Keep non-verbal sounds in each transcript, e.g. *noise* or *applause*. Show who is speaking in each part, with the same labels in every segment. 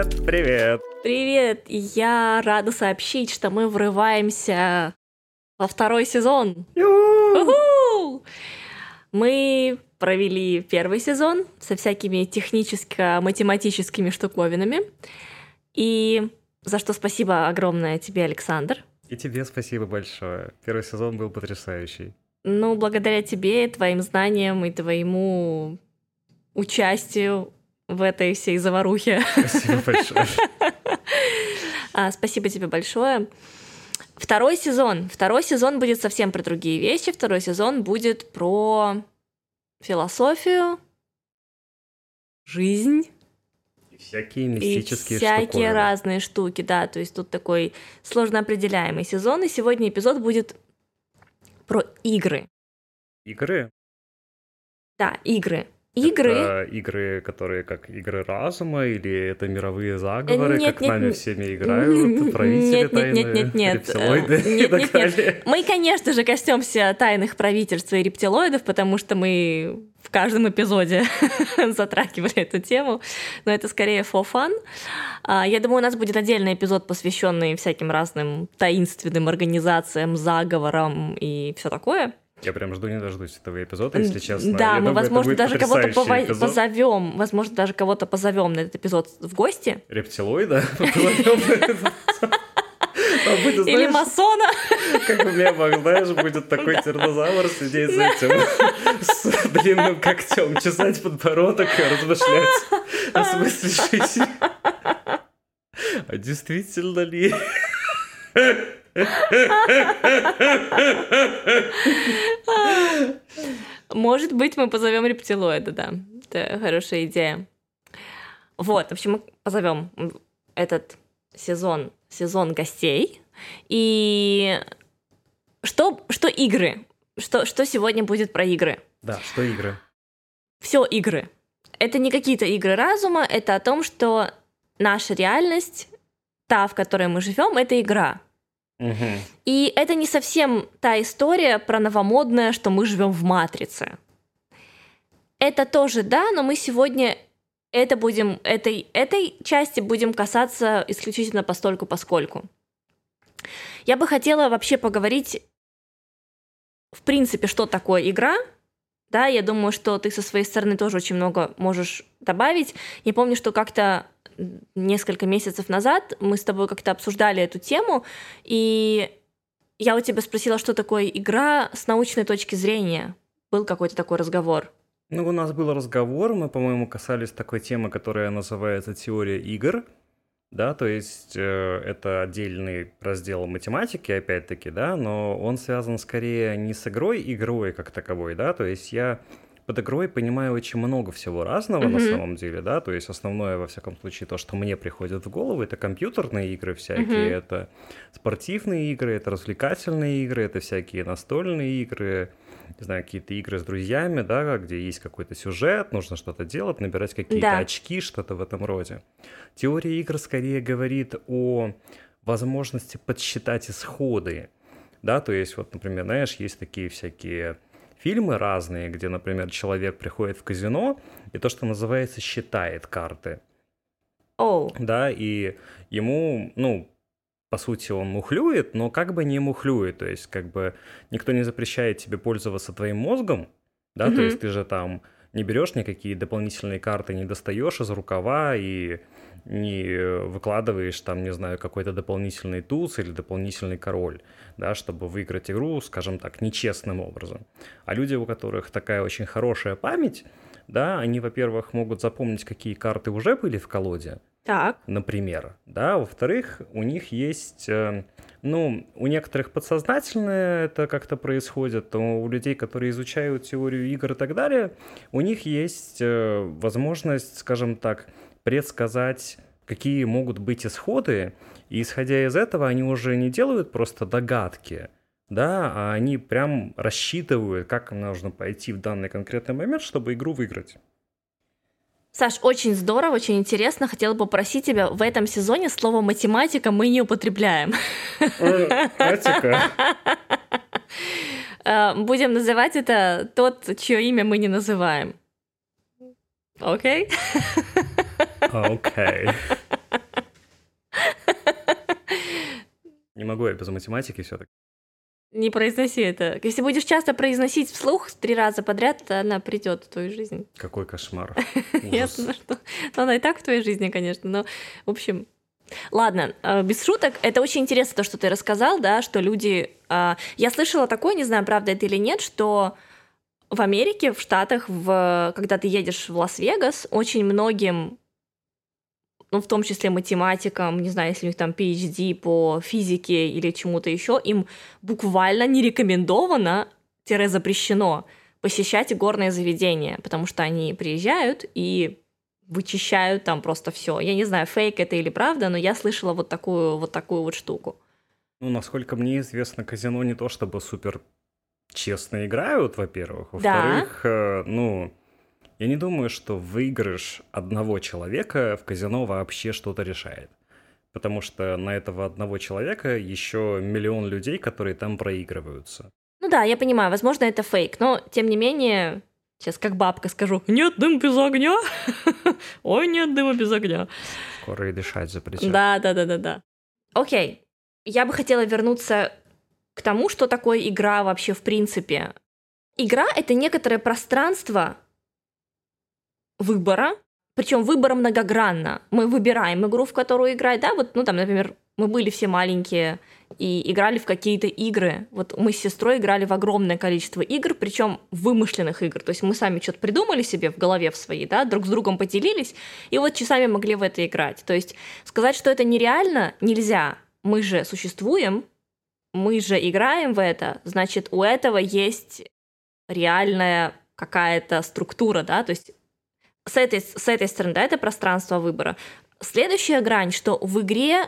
Speaker 1: Привет, привет.
Speaker 2: Привет, я рада сообщить, что мы врываемся во второй сезон. Мы провели первый сезон со всякими техническо-математическими штуковинами. И за что спасибо огромное тебе, Александр.
Speaker 1: И тебе спасибо большое. Первый сезон был потрясающий.
Speaker 2: Ну, благодаря тебе, твоим знаниям и твоему участию в этой всей заварухе.
Speaker 1: Спасибо большое. *laughs*
Speaker 2: А, спасибо тебе большое. Второй сезон. Второй сезон будет совсем про другие вещи. Второй сезон будет про философию, жизнь.
Speaker 1: И всякие мистические
Speaker 2: и всякие
Speaker 1: штуковины.
Speaker 2: разные штуки, да. То есть тут такой сложно определяемый сезон. И сегодня эпизод будет про игры.
Speaker 1: Игры?
Speaker 2: Да, игры. Игры.
Speaker 1: Это игры, которые как игры разума, или это мировые заговоры,
Speaker 2: Нет,
Speaker 1: как
Speaker 2: нет,
Speaker 1: нами
Speaker 2: нет.
Speaker 1: всеми играют, *laughs* правители
Speaker 2: Нет, нет,
Speaker 1: тайные,
Speaker 2: нет, нет, нет.
Speaker 1: рептилоиды
Speaker 2: Э, *laughs*
Speaker 1: и
Speaker 2: нет,
Speaker 1: так
Speaker 2: нет, нет.
Speaker 1: далее.
Speaker 2: Мы, конечно же, коснемся тайных правительств и рептилоидов, потому что мы в каждом эпизоде *laughs* затрагивали эту тему, но это скорее for fun. А, Я думаю, у нас будет отдельный эпизод, посвященный всяким разным таинственным организациям, заговорам и все такое.
Speaker 1: Я прям жду не дождусь этого эпизода, если честно.
Speaker 2: Да,
Speaker 1: Я
Speaker 2: мы,
Speaker 1: думаю,
Speaker 2: возможно, даже кого-то пова-
Speaker 1: эпизод.
Speaker 2: позовем, возможно, даже кого-то позовем на этот эпизод в гости.
Speaker 1: Рептилоида? *laughs* А
Speaker 2: Или масона.
Speaker 1: Как в мемах, знаешь, будет такой тиранозавр сидеть за этим с длинным когтем, чесать подбородок и размышлять о смысле жизни. А действительно ли? *laughs*
Speaker 2: Может быть, мы позовем рептилоида, да. Это хорошая идея. Вот, в общем, мы позовем этот сезон, сезон гостей. И что, что игры? Что, что сегодня будет про игры?
Speaker 1: Да, что игры?
Speaker 2: Все игры. Это не какие-то игры разума, это о том, что наша реальность, та, в которой мы живем, это игра. И это не совсем та история про новомодное, что мы живем в матрице. Это тоже да, но мы сегодня это будем, этой, этой части будем касаться исключительно постольку поскольку. Я бы хотела вообще поговорить, в принципе, что такое игра. Да, я думаю, что ты со своей стороны тоже очень много можешь добавить. Я помню, что как-то несколько месяцев назад мы с тобой как-то обсуждали эту тему, и я у тебя спросила, что такое игра с научной точки зрения. Был какой-то такой разговор.
Speaker 1: Ну, у нас был разговор, мы, по-моему, касались такой темы, которая называется теория игр. Да, то есть э, это отдельный раздел математики, опять-таки, да, но он связан скорее не с игрой, игрой как таковой, да, то есть я под игрой понимаю очень много всего разного на
Speaker 2: Мгм.
Speaker 1: самом деле, да, то есть основное, во всяком случае, то, что мне приходит в голову, это компьютерные игры всякие,
Speaker 2: Мгм.
Speaker 1: это спортивные игры, это развлекательные игры, это всякие настольные игры, не знаю, какие-то игры с друзьями, да, где есть какой-то сюжет, нужно что-то делать, набирать какие-то
Speaker 2: Да.
Speaker 1: очки, что-то в этом роде. Теория игр скорее говорит о возможности подсчитать исходы, да, то есть вот, например, знаешь, есть такие всякие фильмы разные, где, например, человек приходит в казино и то, что называется, считает карты,
Speaker 2: Оу,
Speaker 1: да, и ему, ну, по сути, он мухлюет, но как бы не мухлюет, то есть как бы никто не запрещает тебе пользоваться твоим мозгом, да, то
Speaker 2: Мгм.
Speaker 1: есть ты же там не берешь никакие дополнительные карты, не достаешь из рукава и не выкладываешь там, не знаю, какой-то дополнительный туз или дополнительный король, да, чтобы выиграть игру, скажем так, нечестным образом. А люди, у которых такая очень хорошая память, да, они, во-первых, могут запомнить, какие карты уже были в колоде,
Speaker 2: так.
Speaker 1: например, да, во-вторых, у них есть, э, ну, у некоторых подсознательно это как-то происходит, но у людей, которые изучают теорию игр и так далее, у них есть э, возможность, скажем так, предсказать, какие могут быть исходы, и исходя из этого они уже не делают просто догадки, да, а они прям рассчитывают, как им нужно пойти в данный конкретный момент, чтобы игру выиграть.
Speaker 2: Саш, очень здорово, очень интересно. Хотела попросить тебя, в этом сезоне слово «математика» мы не употребляем.
Speaker 1: Математика.
Speaker 2: Э, будем называть это тот, чье имя мы не называем. Окей?
Speaker 1: Окей. Не могу я без математики все-таки.
Speaker 2: Не произноси это. Если будешь часто произносить вслух три раза подряд, то она придет в твою жизнь.
Speaker 1: Какой кошмар. *laughs*
Speaker 2: Ясно, что она и так в твоей жизни, конечно, но, в общем, Ладно, э, без шуток, это очень интересно то, что ты рассказал, да, что люди... А, я слышала такое, не знаю, правда это или нет, что в Америке, в Штатах, в, когда ты едешь в Лас-Вегас, очень многим ну, в том числе математикам, не знаю, если у них там PhD по физике или чему-то еще, им буквально не рекомендовано, тире запрещено посещать горные заведения, потому что они приезжают и вычищают там просто все. Я не знаю, фейк это или правда, но я слышала вот такую вот такую вот штуку.
Speaker 1: Ну, насколько мне известно, казино не то чтобы супер честно играют, во-первых. Во-вторых, да. э, ну, я не думаю, что выигрыш одного человека в казино вообще что-то решает. Потому что на этого одного человека еще миллион людей, которые там проигрываются.
Speaker 2: Ну да, я понимаю, возможно, это фейк, но тем не менее, сейчас как бабка скажу, нет дыма без огня, *laughs* ой, нет дыма без огня.
Speaker 1: Скоро и дышать запретят.
Speaker 2: Да, да, да, да, да. Окей, я бы хотела вернуться к тому, что такое игра вообще в принципе. Игра — это некоторое пространство, выбора, причем выбора многогранно. Мы выбираем игру, в которую играть, да, вот, ну там, например, мы были все маленькие и играли в какие-то игры. Вот мы с сестрой играли в огромное количество игр, причем вымышленных игр. То есть мы сами что-то придумали себе в голове в своей, да, друг с другом поделились, и вот часами могли в это играть. То есть сказать, что это нереально, нельзя. Мы же существуем, мы же играем в это, значит, у этого есть реальная какая-то структура, да, то есть с этой, с этой стороны, да, это пространство выбора. Следующая грань, что в игре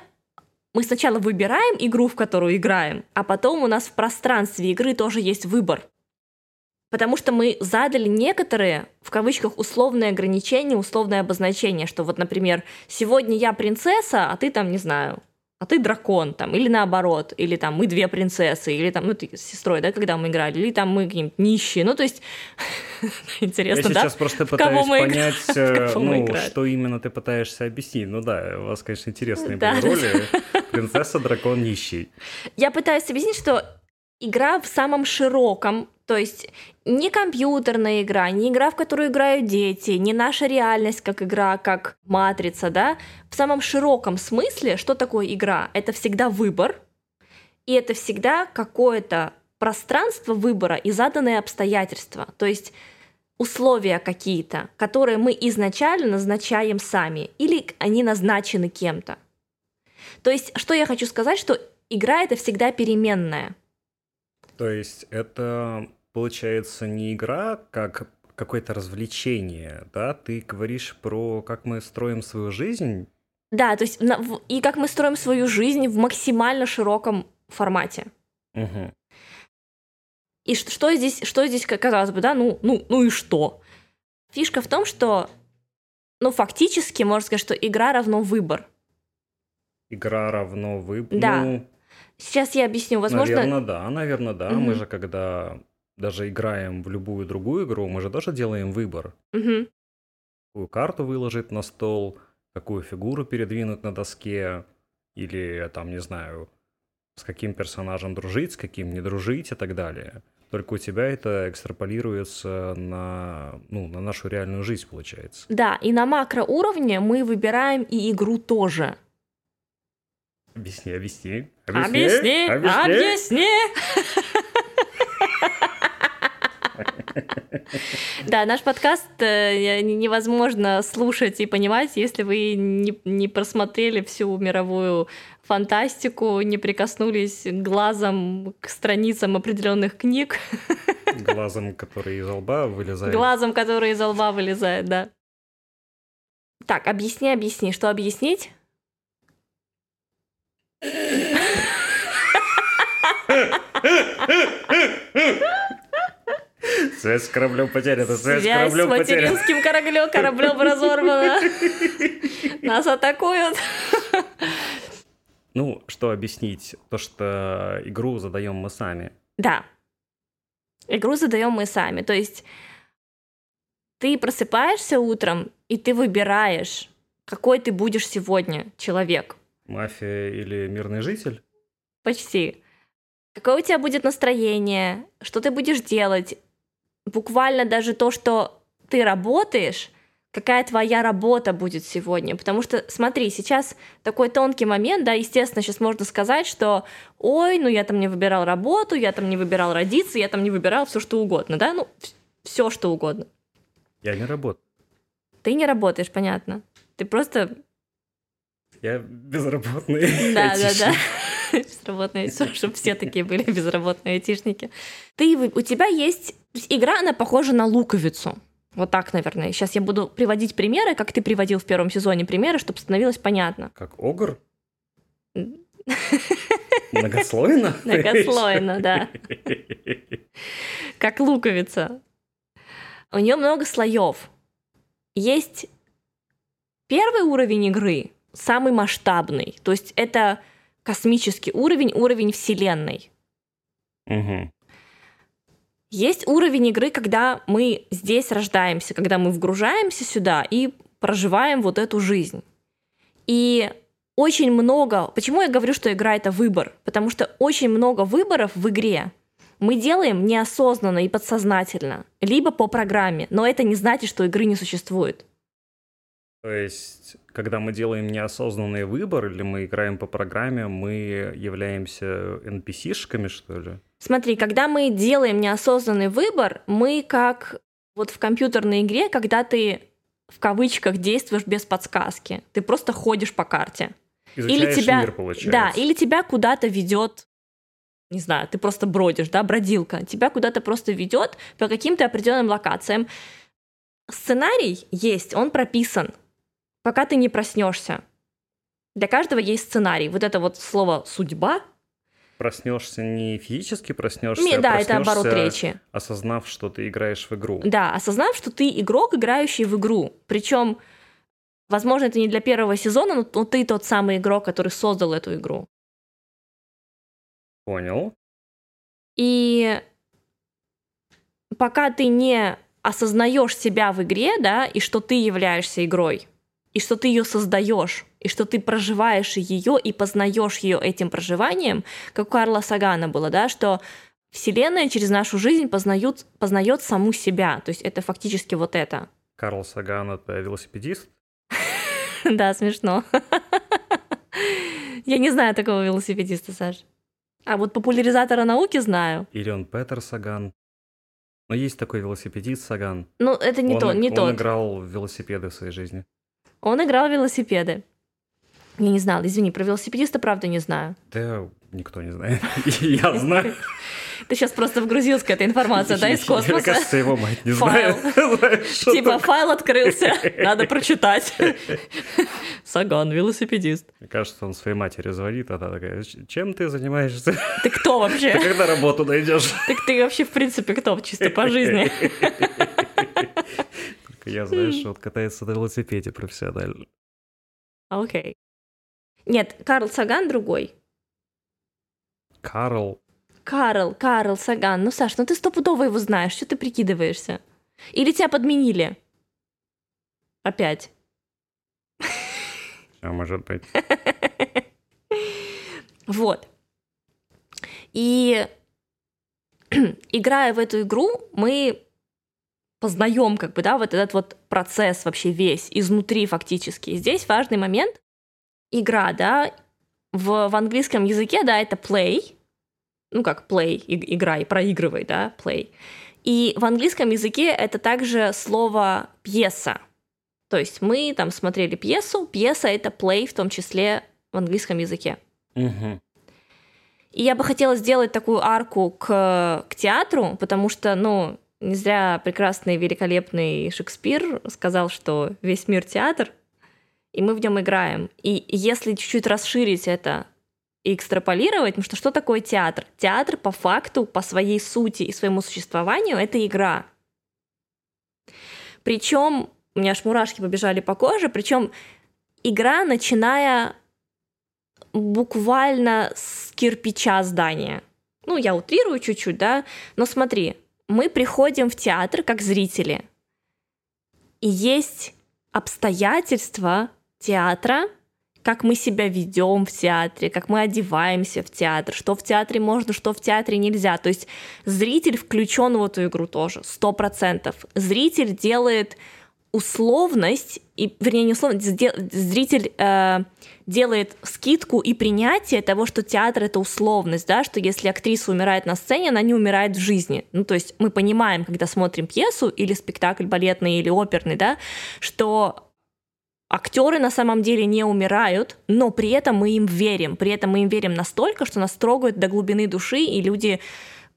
Speaker 2: мы сначала выбираем игру, в которую играем, а потом у нас в пространстве игры тоже есть выбор. Потому что мы задали некоторые, в кавычках, условные ограничения, условное обозначение, что вот, например, сегодня я принцесса, а ты там, не знаю, а ты дракон, там, или наоборот, или там мы две принцессы, или там, ну, ты с сестрой, да, когда мы играли, или там мы какие-нибудь нищие, ну, то есть, *laughs* интересно,
Speaker 1: Я сейчас просто пытаюсь понять, *laughs* э, ну, что именно ты пытаешься объяснить. Ну да, у вас, конечно, интересные были роли. *laughs* Принцесса, дракон, нищий.
Speaker 2: Я пытаюсь объяснить, что игра в самом широком, то есть не компьютерная игра, не игра, в которую играют дети, не наша реальность как игра, как матрица, да, в самом широком смысле, что такое игра? Это всегда выбор, и это всегда какое-то пространство выбора и заданные обстоятельства, то есть условия какие-то, которые мы изначально назначаем сами, или они назначены кем-то. То есть, что я хочу сказать, что игра это всегда переменная.
Speaker 1: То есть это получается не игра, как какое-то развлечение, да? Ты говоришь про как мы строим свою жизнь.
Speaker 2: Да, то есть и как мы строим свою жизнь в максимально широком формате.
Speaker 1: Угу.
Speaker 2: И что, что здесь, что здесь, казалось бы, да, ну, ну, ну и что? Фишка в том, что, ну, фактически, можно сказать, что игра равно выбор.
Speaker 1: Игра равно выбор.
Speaker 2: Да. Ну, Сейчас я объясню, возможно...
Speaker 1: Наверное, да, наверное, да. Угу. Мы же когда даже играем в любую другую игру, мы же тоже делаем выбор.
Speaker 2: Угу.
Speaker 1: Какую карту выложить на стол, какую фигуру передвинуть на доске, или там, не знаю, с каким персонажем дружить, с каким не дружить и так далее. Только у тебя это экстраполируется на, ну, на нашу реальную жизнь, получается.
Speaker 2: Да, и на макроуровне мы выбираем и игру тоже.
Speaker 1: Объясни, объясни.
Speaker 2: Объясни, объясни. объясни. *laughs* Да, наш подкаст э, невозможно слушать и понимать, если вы не, не просмотрели всю мировую фантастику, не прикоснулись глазом к страницам определенных книг. *laughs*
Speaker 1: Глазом, который из лба вылезает.
Speaker 2: Глазом, который из лба вылезает, да. Так, объясни, объясни. Что объяснить? *laughs*
Speaker 1: Связь с кораблем потеряна, связь,
Speaker 2: связь с кораблем с материнским кораблем, кораблем разорвана. Нас атакуют.
Speaker 1: Ну, что объяснить? То, что игру задаем мы сами.
Speaker 2: Да. Игру задаем мы сами. То есть ты просыпаешься утром, и ты выбираешь, какой ты будешь сегодня человек.
Speaker 1: Мафия или мирный житель?
Speaker 2: Почти. Какое у тебя будет настроение, что ты будешь делать. Буквально даже то, что ты работаешь, какая твоя работа будет сегодня. Потому что, смотри, сейчас такой тонкий момент, да, естественно, сейчас можно сказать, что ой, ну я там не выбирал работу, я там не выбирал родиться, я там не выбирал все что угодно, да, ну все что угодно.
Speaker 1: Я не работаю.
Speaker 2: Ты не работаешь, понятно. Ты просто...
Speaker 1: Я безработный *laughs*
Speaker 2: Да, да, да. *laughs* Безработные, чтобы все *laughs* такие были безработные айтишники. Ты, у тебя есть... Игра, она похожа на луковицу. Вот так, наверное. Сейчас я буду приводить примеры, как ты приводил в первом сезоне примеры, чтобы становилось понятно.
Speaker 1: Как огр? *laughs* Многослойно?
Speaker 2: Многослойно, да. Как луковица. У нее много слоев. Есть первый уровень игры, самый масштабный. То есть это космический уровень, уровень Вселенной.
Speaker 1: Угу.
Speaker 2: Есть уровень игры, когда мы здесь рождаемся, когда мы вгружаемся сюда и проживаем вот эту жизнь. И очень много... Почему я говорю, что игра — это выбор? Потому что очень много выборов в игре мы делаем неосознанно и подсознательно, либо по программе, но это не значит, что игры не существует.
Speaker 1: То есть, когда мы делаем неосознанный выбор или мы играем по программе, мы являемся NPC-шками, что ли?
Speaker 2: Смотри, когда мы делаем неосознанный выбор, мы как вот в компьютерной игре, когда ты в кавычках действуешь без подсказки, ты просто ходишь по карте.
Speaker 1: Изучаешь
Speaker 2: или тебя,
Speaker 1: мир, получается.
Speaker 2: Да, или тебя куда-то ведет, не знаю, ты просто бродишь, да, бродилка, тебя куда-то просто ведет по каким-то определенным локациям. Сценарий есть, он прописан, пока ты не проснешься. Для каждого есть сценарий. Вот это вот слово судьба.
Speaker 1: Проснешься не физически проснешься,
Speaker 2: Не,
Speaker 1: а
Speaker 2: да, это оборот
Speaker 1: проснешься,
Speaker 2: речи.
Speaker 1: осознав, что ты играешь в игру.
Speaker 2: Да, осознав, что ты игрок, играющий в игру. Причем, возможно, это не для первого сезона, но но ты тот самый игрок, который создал эту игру.
Speaker 1: Понял.
Speaker 2: И пока ты не осознаешь себя в игре, да, и что ты являешься игрой, и что ты ее создаешь, и что ты проживаешь ее и познаешь ее этим проживанием, как у Карла Сагана было, да, что Вселенная через нашу жизнь познают, познает саму себя. То есть это фактически вот это.
Speaker 1: Карл Саган — это велосипедист? *laughs*
Speaker 2: Да, смешно. *laughs* Я не знаю такого велосипедиста, Саш. А вот популяризатора науки знаю.
Speaker 1: Или он Петер Саган? Но есть такой велосипедист Саган.
Speaker 2: Ну, это не
Speaker 1: он,
Speaker 2: то, не
Speaker 1: он
Speaker 2: тот.
Speaker 1: играл в велосипеды в своей жизни.
Speaker 2: Он играл в велосипеды. Я не знала, извини, про велосипедиста правда не знаю.
Speaker 1: Да никто не знает. *laughs* Я знаю.
Speaker 2: Ты сейчас просто вгрузился к этой информации, да, из
Speaker 1: Мне
Speaker 2: космоса?
Speaker 1: кажется, его мать не знает. *laughs* Знаешь,
Speaker 2: Типа файл открылся, надо прочитать. Саган, велосипедист.
Speaker 1: Мне кажется, он своей матери звонит, а она такая, «Ч- чем ты занимаешься?
Speaker 2: Ты кто вообще?
Speaker 1: Ты когда работу найдешь?
Speaker 2: Так ты вообще в принципе кто? Чисто по жизни.
Speaker 1: Только я знаю, что он катается на велосипеде профессионально.
Speaker 2: Окей. Нет, Карл Саган другой.
Speaker 1: Карл.
Speaker 2: Карл, Карл Саган. Ну, Саш, ну ты стопудово его знаешь, что ты прикидываешься? Или тебя подменили? Опять.
Speaker 1: А может быть. *laughs*
Speaker 2: Вот. И *clears throat* играя в эту игру, мы познаем как бы, да, вот этот вот процесс вообще весь, изнутри фактически. И здесь важный момент. Игра, да, в, в английском языке, да, это play, ну как play, и- играй, проигрывай, да, play. И в английском языке это также слово пьеса. То есть мы там смотрели пьесу, пьеса это play в том числе в английском языке.
Speaker 1: Мгм.
Speaker 2: И я бы хотела сделать такую арку к, к театру, потому что, ну, не зря прекрасный, великолепный Шекспир сказал, что весь мир театр, и мы в нем играем. И если чуть-чуть расширить это и экстраполировать, ну что, что такое театр? Театр по факту, по своей сути и своему существованию это игра. Причем, у меня аж мурашки побежали по коже, причем игра, начиная буквально с кирпича здания. Ну, я утрирую чуть-чуть, да, но смотри, мы приходим в театр как зрители. И есть обстоятельства театра, как мы себя ведем в театре, как мы одеваемся в театр, что в театре можно, что в театре нельзя. То есть зритель включен в эту игру тоже, сто процентов. Зритель делает условность, и, вернее, не условность, зритель э, делает скидку и принятие того, что театр — это условность, да, что если актриса умирает на сцене, она не умирает в жизни. Ну, то есть мы понимаем, когда смотрим пьесу или спектакль балетный или оперный, да, что актеры на самом деле не умирают, но при этом мы им верим. При этом мы им верим настолько, что нас трогают до глубины души, и люди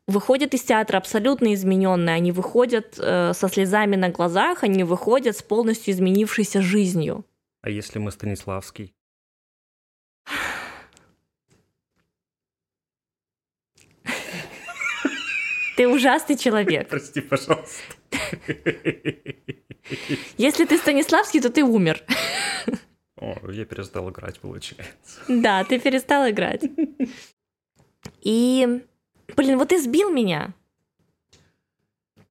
Speaker 2: выходят из театра абсолютно измененные, они выходят э, со слезами на глазах, они выходят с полностью изменившейся жизнью.
Speaker 1: А если мы Станиславский?
Speaker 2: Ты ужасный человек.
Speaker 1: Прости, пожалуйста.
Speaker 2: Если ты Станиславский, то ты умер.
Speaker 1: О, я перестал играть, получается.
Speaker 2: Да, ты перестал играть. И Блин, вот ты сбил меня.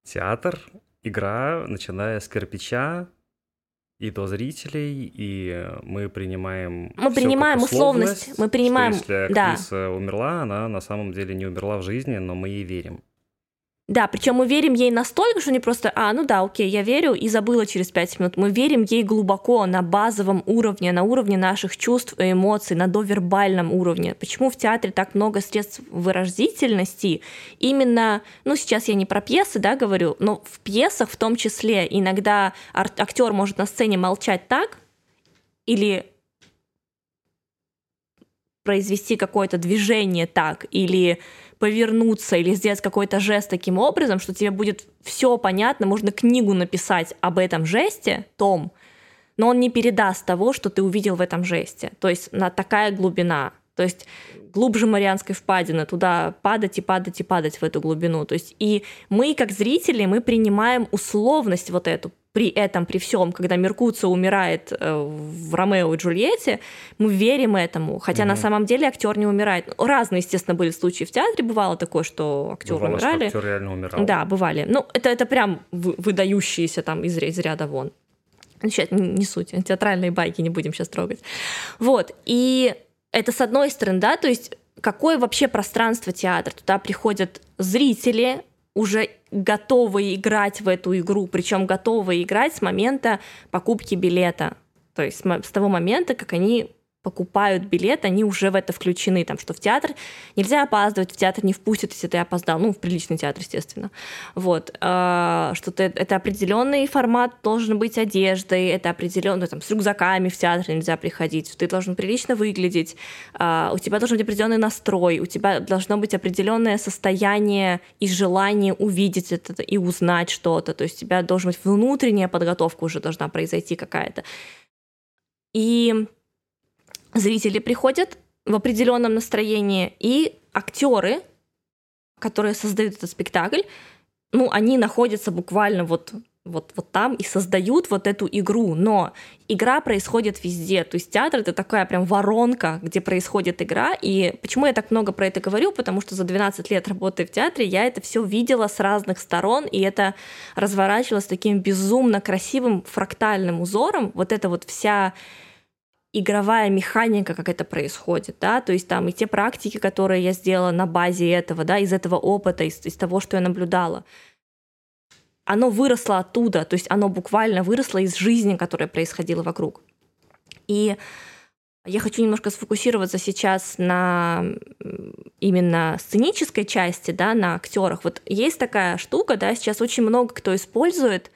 Speaker 1: Театр, игра, начиная с кирпича и до зрителей, и мы принимаем...
Speaker 2: Мы принимаем условность, условность, мы принимаем...
Speaker 1: Что если актриса да. умерла, она на самом деле не умерла в жизни, но мы ей верим.
Speaker 2: Да, причем мы верим ей настолько, что не просто, а, ну да, окей, я верю и забыла через пять минут. Мы верим ей глубоко, на базовом уровне, на уровне наших чувств и эмоций, на довербальном уровне. Почему в театре так много средств выразительности? Именно, ну сейчас я не про пьесы, да, говорю, но в пьесах в том числе иногда актер может на сцене молчать так, или произвести какое-то движение так, или повернуться или сделать какой-то жест таким образом, что тебе будет все понятно, можно книгу написать об этом жесте, том, но он не передаст того, что ты увидел в этом жесте. То есть на такая глубина. То есть глубже Марианской впадины, туда падать и падать и падать в эту глубину. То есть и мы, как зрители, мы принимаем условность вот эту, при этом, при всем, когда Меркуцио умирает э, в Ромео и Джульетте, мы верим этому, хотя mm-hmm. на самом деле актер не умирает. Разные, естественно, были случаи в театре, бывало такое, что актеры бывало, умирали.
Speaker 1: Что актер реально умирал.
Speaker 2: Да, бывали. Ну, это, это прям выдающиеся там из, из ряда вон. Сейчас не, не суть, театральные байки не будем сейчас трогать. Вот, и это с одной стороны, да, то есть какое вообще пространство театра? Туда приходят зрители, уже готовы играть в эту игру, причем готовы играть с момента покупки билета. То есть с того момента, как они покупают билет, они уже в это включены, там, что в театр нельзя опаздывать, в театр не впустят, если ты опоздал, ну, в приличный театр, естественно. Вот, а, что ты, это определенный формат должен быть одеждой, это определенный, там, с рюкзаками в театр нельзя приходить, ты должен прилично выглядеть, а, у тебя должен быть определенный настрой, у тебя должно быть определенное состояние и желание увидеть это и узнать что-то, то есть у тебя должна быть внутренняя подготовка уже должна произойти какая-то. И зрители приходят в определенном настроении, и актеры, которые создают этот спектакль, ну, они находятся буквально вот вот, вот там и создают вот эту игру, но игра происходит везде, то есть театр это такая прям воронка, где происходит игра, и почему я так много про это говорю, потому что за 12 лет работы в театре я это все видела с разных сторон, и это разворачивалось таким безумно красивым фрактальным узором, вот эта вот вся игровая механика, как это происходит, да, то есть там и те практики, которые я сделала на базе этого, да, из этого опыта, из, из того, что я наблюдала, оно выросло оттуда, то есть оно буквально выросло из жизни, которая происходила вокруг. И я хочу немножко сфокусироваться сейчас на именно сценической части, да, на актерах. Вот есть такая штука, да, сейчас очень много кто использует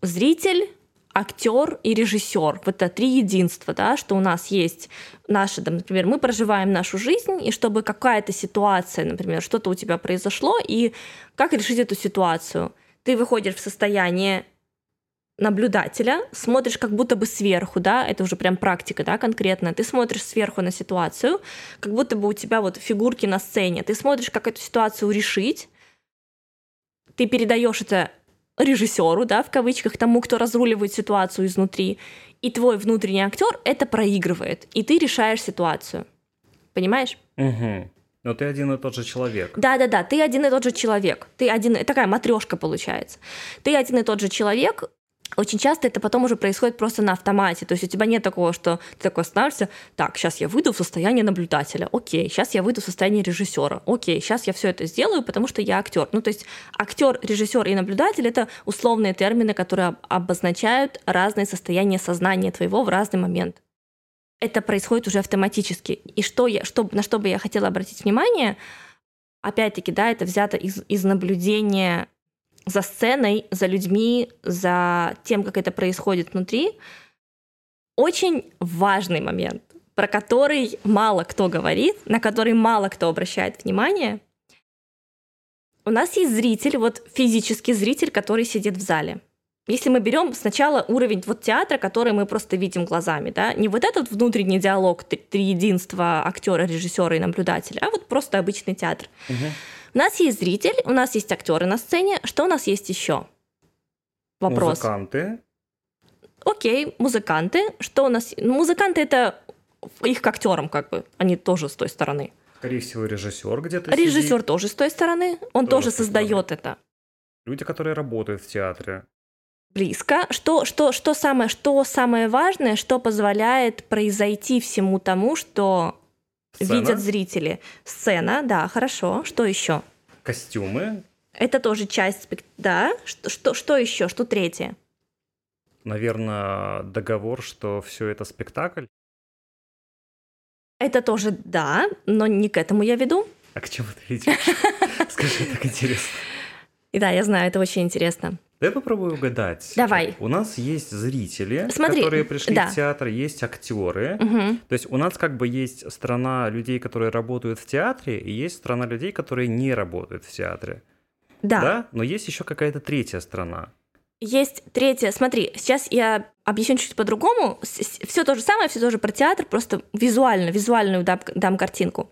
Speaker 2: зритель актер и режиссер. Вот это три единства, да, что у нас есть наши, да, например, мы проживаем нашу жизнь, и чтобы какая-то ситуация, например, что-то у тебя произошло, и как решить эту ситуацию? Ты выходишь в состояние наблюдателя, смотришь как будто бы сверху, да, это уже прям практика, да, конкретно, ты смотришь сверху на ситуацию, как будто бы у тебя вот фигурки на сцене, ты смотришь, как эту ситуацию решить, ты передаешь это режиссеру, да, в кавычках, тому, кто разруливает ситуацию изнутри, и твой внутренний актер это проигрывает, и ты решаешь ситуацию. Понимаешь?
Speaker 1: Угу. Но ты один и тот же человек.
Speaker 2: Да, да, да, ты один и тот же человек. Ты один, такая матрешка получается. Ты один и тот же человек, очень часто это потом уже происходит просто на автомате. То есть у тебя нет такого, что ты такой останавливаешься, так, сейчас я выйду в состояние наблюдателя, окей, сейчас я выйду в состояние режиссера, окей, сейчас я все это сделаю, потому что я актер. Ну, то есть актер, режиссер и наблюдатель это условные термины, которые обозначают разные состояния сознания твоего в разный момент. Это происходит уже автоматически. И что я, что, на что бы я хотела обратить внимание, опять-таки, да, это взято из, из наблюдения за сценой, за людьми, за тем, как это происходит внутри, очень важный момент, про который мало кто говорит, на который мало кто обращает внимание. У нас есть зритель, вот физический зритель, который сидит в зале. Если мы берем сначала уровень вот театра, который мы просто видим глазами, да, не вот этот внутренний диалог, три единства актера, режиссера и наблюдателя, а вот просто обычный театр. Угу. У нас есть зритель, у нас есть актеры на сцене. Что у нас есть еще?
Speaker 1: Вопрос. Музыканты.
Speaker 2: Окей, музыканты. Что у нас? Ну, музыканты это их к актерам, как бы. Они тоже с той стороны.
Speaker 1: Скорее всего, режиссер где-то.
Speaker 2: Режиссер сидит. тоже с той стороны. Он тоже, тоже создает это.
Speaker 1: Люди, которые работают в театре.
Speaker 2: Близко. Что, что, что, самое, что самое важное, что позволяет произойти всему тому, что Сцена. видят зрители. Сцена, да, хорошо. Что еще?
Speaker 1: Костюмы.
Speaker 2: Это тоже часть спектакля. Да. Что, что, что еще? Что третье?
Speaker 1: Наверное, договор, что все это спектакль.
Speaker 2: Это тоже да, но не к этому я веду.
Speaker 1: А к чему ты ведешь? *laughs* Скажи, так интересно.
Speaker 2: И да, я знаю, это очень интересно.
Speaker 1: Давай попробую угадать.
Speaker 2: Давай.
Speaker 1: У нас есть зрители, Смотри, которые пришли да. в театр, есть актеры. Угу. То есть у нас как бы есть страна людей, которые работают в театре, и есть страна людей, которые не работают в театре.
Speaker 2: Да.
Speaker 1: да? Но есть еще какая-то третья страна.
Speaker 2: Есть третья. Смотри, сейчас я объясню чуть по-другому. Все то же самое, все тоже про театр, просто визуально, визуальную дам, дам картинку.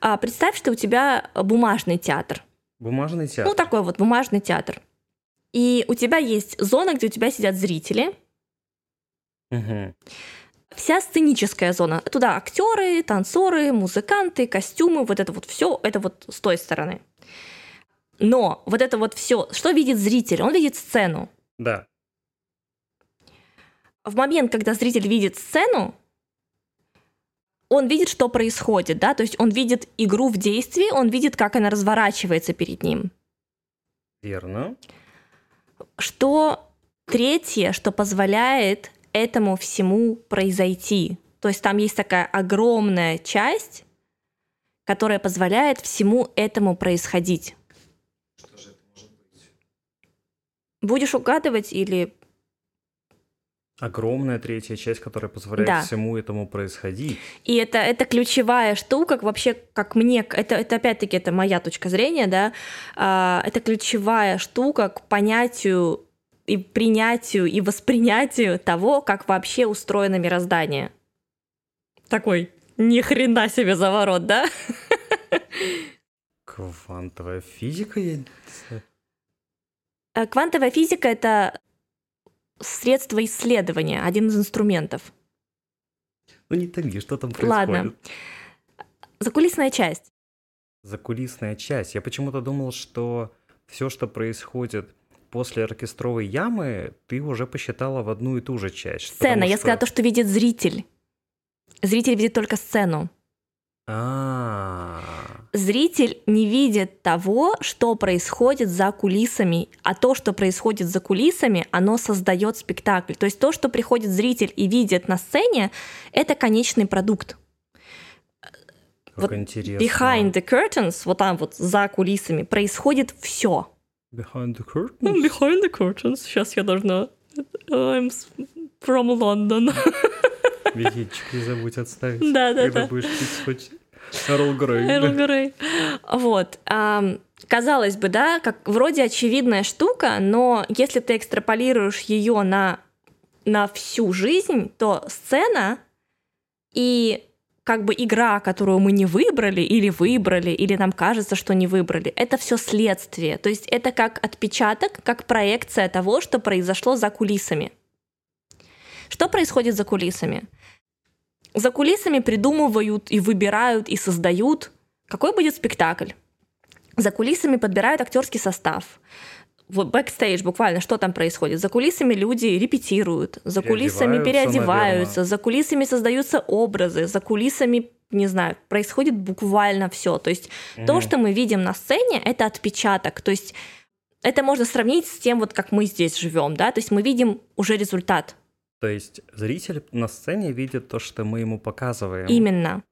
Speaker 2: А, представь, что у тебя бумажный театр.
Speaker 1: Бумажный театр.
Speaker 2: Ну, такой вот бумажный театр. И у тебя есть зона, где у тебя сидят зрители.
Speaker 1: Угу.
Speaker 2: Вся сценическая зона. Туда актеры, танцоры, музыканты, костюмы, вот это вот все, это вот с той стороны. Но вот это вот все, что видит зритель? Он видит сцену.
Speaker 1: Да.
Speaker 2: В момент, когда зритель видит сцену, он видит, что происходит, да, то есть он видит игру в действии, он видит, как она разворачивается перед ним.
Speaker 1: Верно.
Speaker 2: Что третье, что позволяет этому всему произойти. То есть там есть такая огромная часть, которая позволяет всему этому происходить.
Speaker 1: Что же это может быть?
Speaker 2: Будешь угадывать или
Speaker 1: Огромная третья часть, которая позволяет да. всему этому происходить.
Speaker 2: И это, это ключевая штука, вообще, как мне, это, это опять-таки, это моя точка зрения, да, а, это ключевая штука к понятию и принятию и воспринятию того, как вообще устроено мироздание. Такой, ни хрена себе заворот, да? *laughs*
Speaker 1: Квантовая физика? Я...
Speaker 2: Э, квантовая физика — это средство исследования, один из инструментов.
Speaker 1: Ну не томи, что там происходит?
Speaker 2: Ладно. Закулисная часть.
Speaker 1: Закулисная часть. Я почему-то думал, что все, что происходит после оркестровой ямы, ты уже посчитала в одну и ту же часть.
Speaker 2: Сцена. Я сказала то, что видит зритель. Зритель видит только сцену.
Speaker 1: А.
Speaker 2: Зритель не видит того, что происходит за кулисами, а то, что происходит за кулисами, оно создает спектакль. То есть то, что приходит зритель и видит на сцене, это конечный продукт.
Speaker 1: Как вот интересно.
Speaker 2: Behind the curtains, вот там вот за кулисами, происходит все.
Speaker 1: Behind the curtains?
Speaker 2: Behind the curtains. Сейчас я должна... I'm from London.
Speaker 1: Билетчик не забудь отставить. *laughs*
Speaker 2: Да, да,
Speaker 1: когда да. будешь пить хоть Эрл Грей. *laughs*
Speaker 2: Эрл Грей. Вот. Казалось бы, да, как вроде очевидная штука, но если ты экстраполируешь ее на, на всю жизнь, то сцена и как бы игра, которую мы не выбрали или выбрали, или нам кажется, что не выбрали, это все следствие. То есть это как отпечаток, как проекция того, что произошло за кулисами. Что происходит за кулисами? За кулисами придумывают и выбирают и создают, какой будет спектакль. За кулисами подбирают актерский состав. вот бэкстейдж буквально, что там происходит. За кулисами люди репетируют, за кулисами
Speaker 1: Переодеваются,
Speaker 2: переодеваются, за кулисами создаются образы, за кулисами, не знаю, происходит буквально все. То есть то,
Speaker 1: Мгм.
Speaker 2: что мы видим на сцене, это отпечаток. То есть это можно сравнить с тем, вот как мы здесь живем, да, то есть мы видим уже результат.
Speaker 1: То есть зритель на сцене видит то, что мы ему показываем.
Speaker 2: Именно.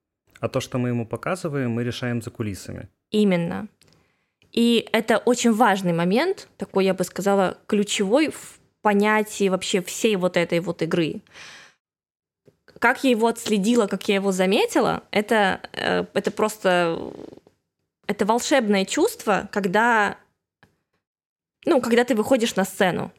Speaker 1: А то, что мы ему показываем, мы решаем за кулисами.
Speaker 2: Именно. И это очень важный момент, такой, я бы сказала, ключевой в понятии вообще всей вот этой вот игры. Как я его отследила, как я его заметила, это, э, это просто это волшебное чувство, когда, ну, когда ты выходишь на сцену.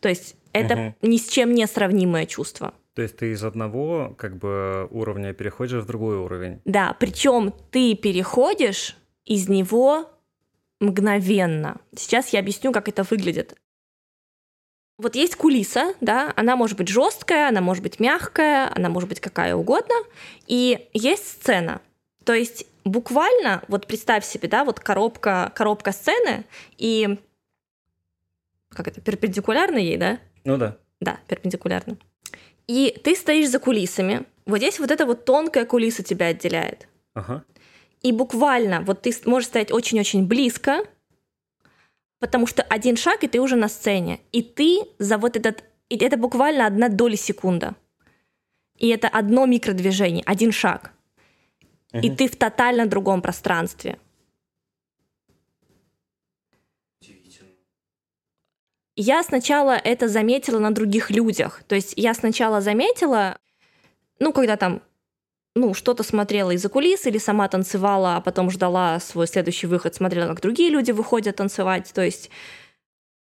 Speaker 2: То есть это
Speaker 1: Мгм.
Speaker 2: ни с чем не сравнимое чувство.
Speaker 1: То есть ты из одного как бы уровня переходишь в другой уровень.
Speaker 2: Да, причем ты переходишь из него мгновенно. Сейчас я объясню, как это выглядит. Вот есть кулиса, да, она может быть жесткая, она может быть мягкая, она может быть какая угодно, и есть сцена. То есть буквально, вот представь себе, да, вот коробка, коробка сцены, и как это, перпендикулярно ей, да?
Speaker 1: Ну да.
Speaker 2: Да, перпендикулярно. И ты стоишь за кулисами. Вот здесь вот эта вот тонкая кулиса тебя отделяет.
Speaker 1: Ага.
Speaker 2: И буквально вот ты можешь стоять очень-очень близко, потому что один шаг, и ты уже на сцене. И ты за вот этот... и это буквально одна доля секунда. И это одно микродвижение, один шаг. И
Speaker 1: Мгм.
Speaker 2: ты в тотально другом пространстве. Я сначала это заметила на других людях. То есть я сначала заметила, ну, когда там, ну, что-то смотрела из-за кулис или сама танцевала, а потом ждала свой следующий выход, смотрела, как другие люди выходят танцевать. То есть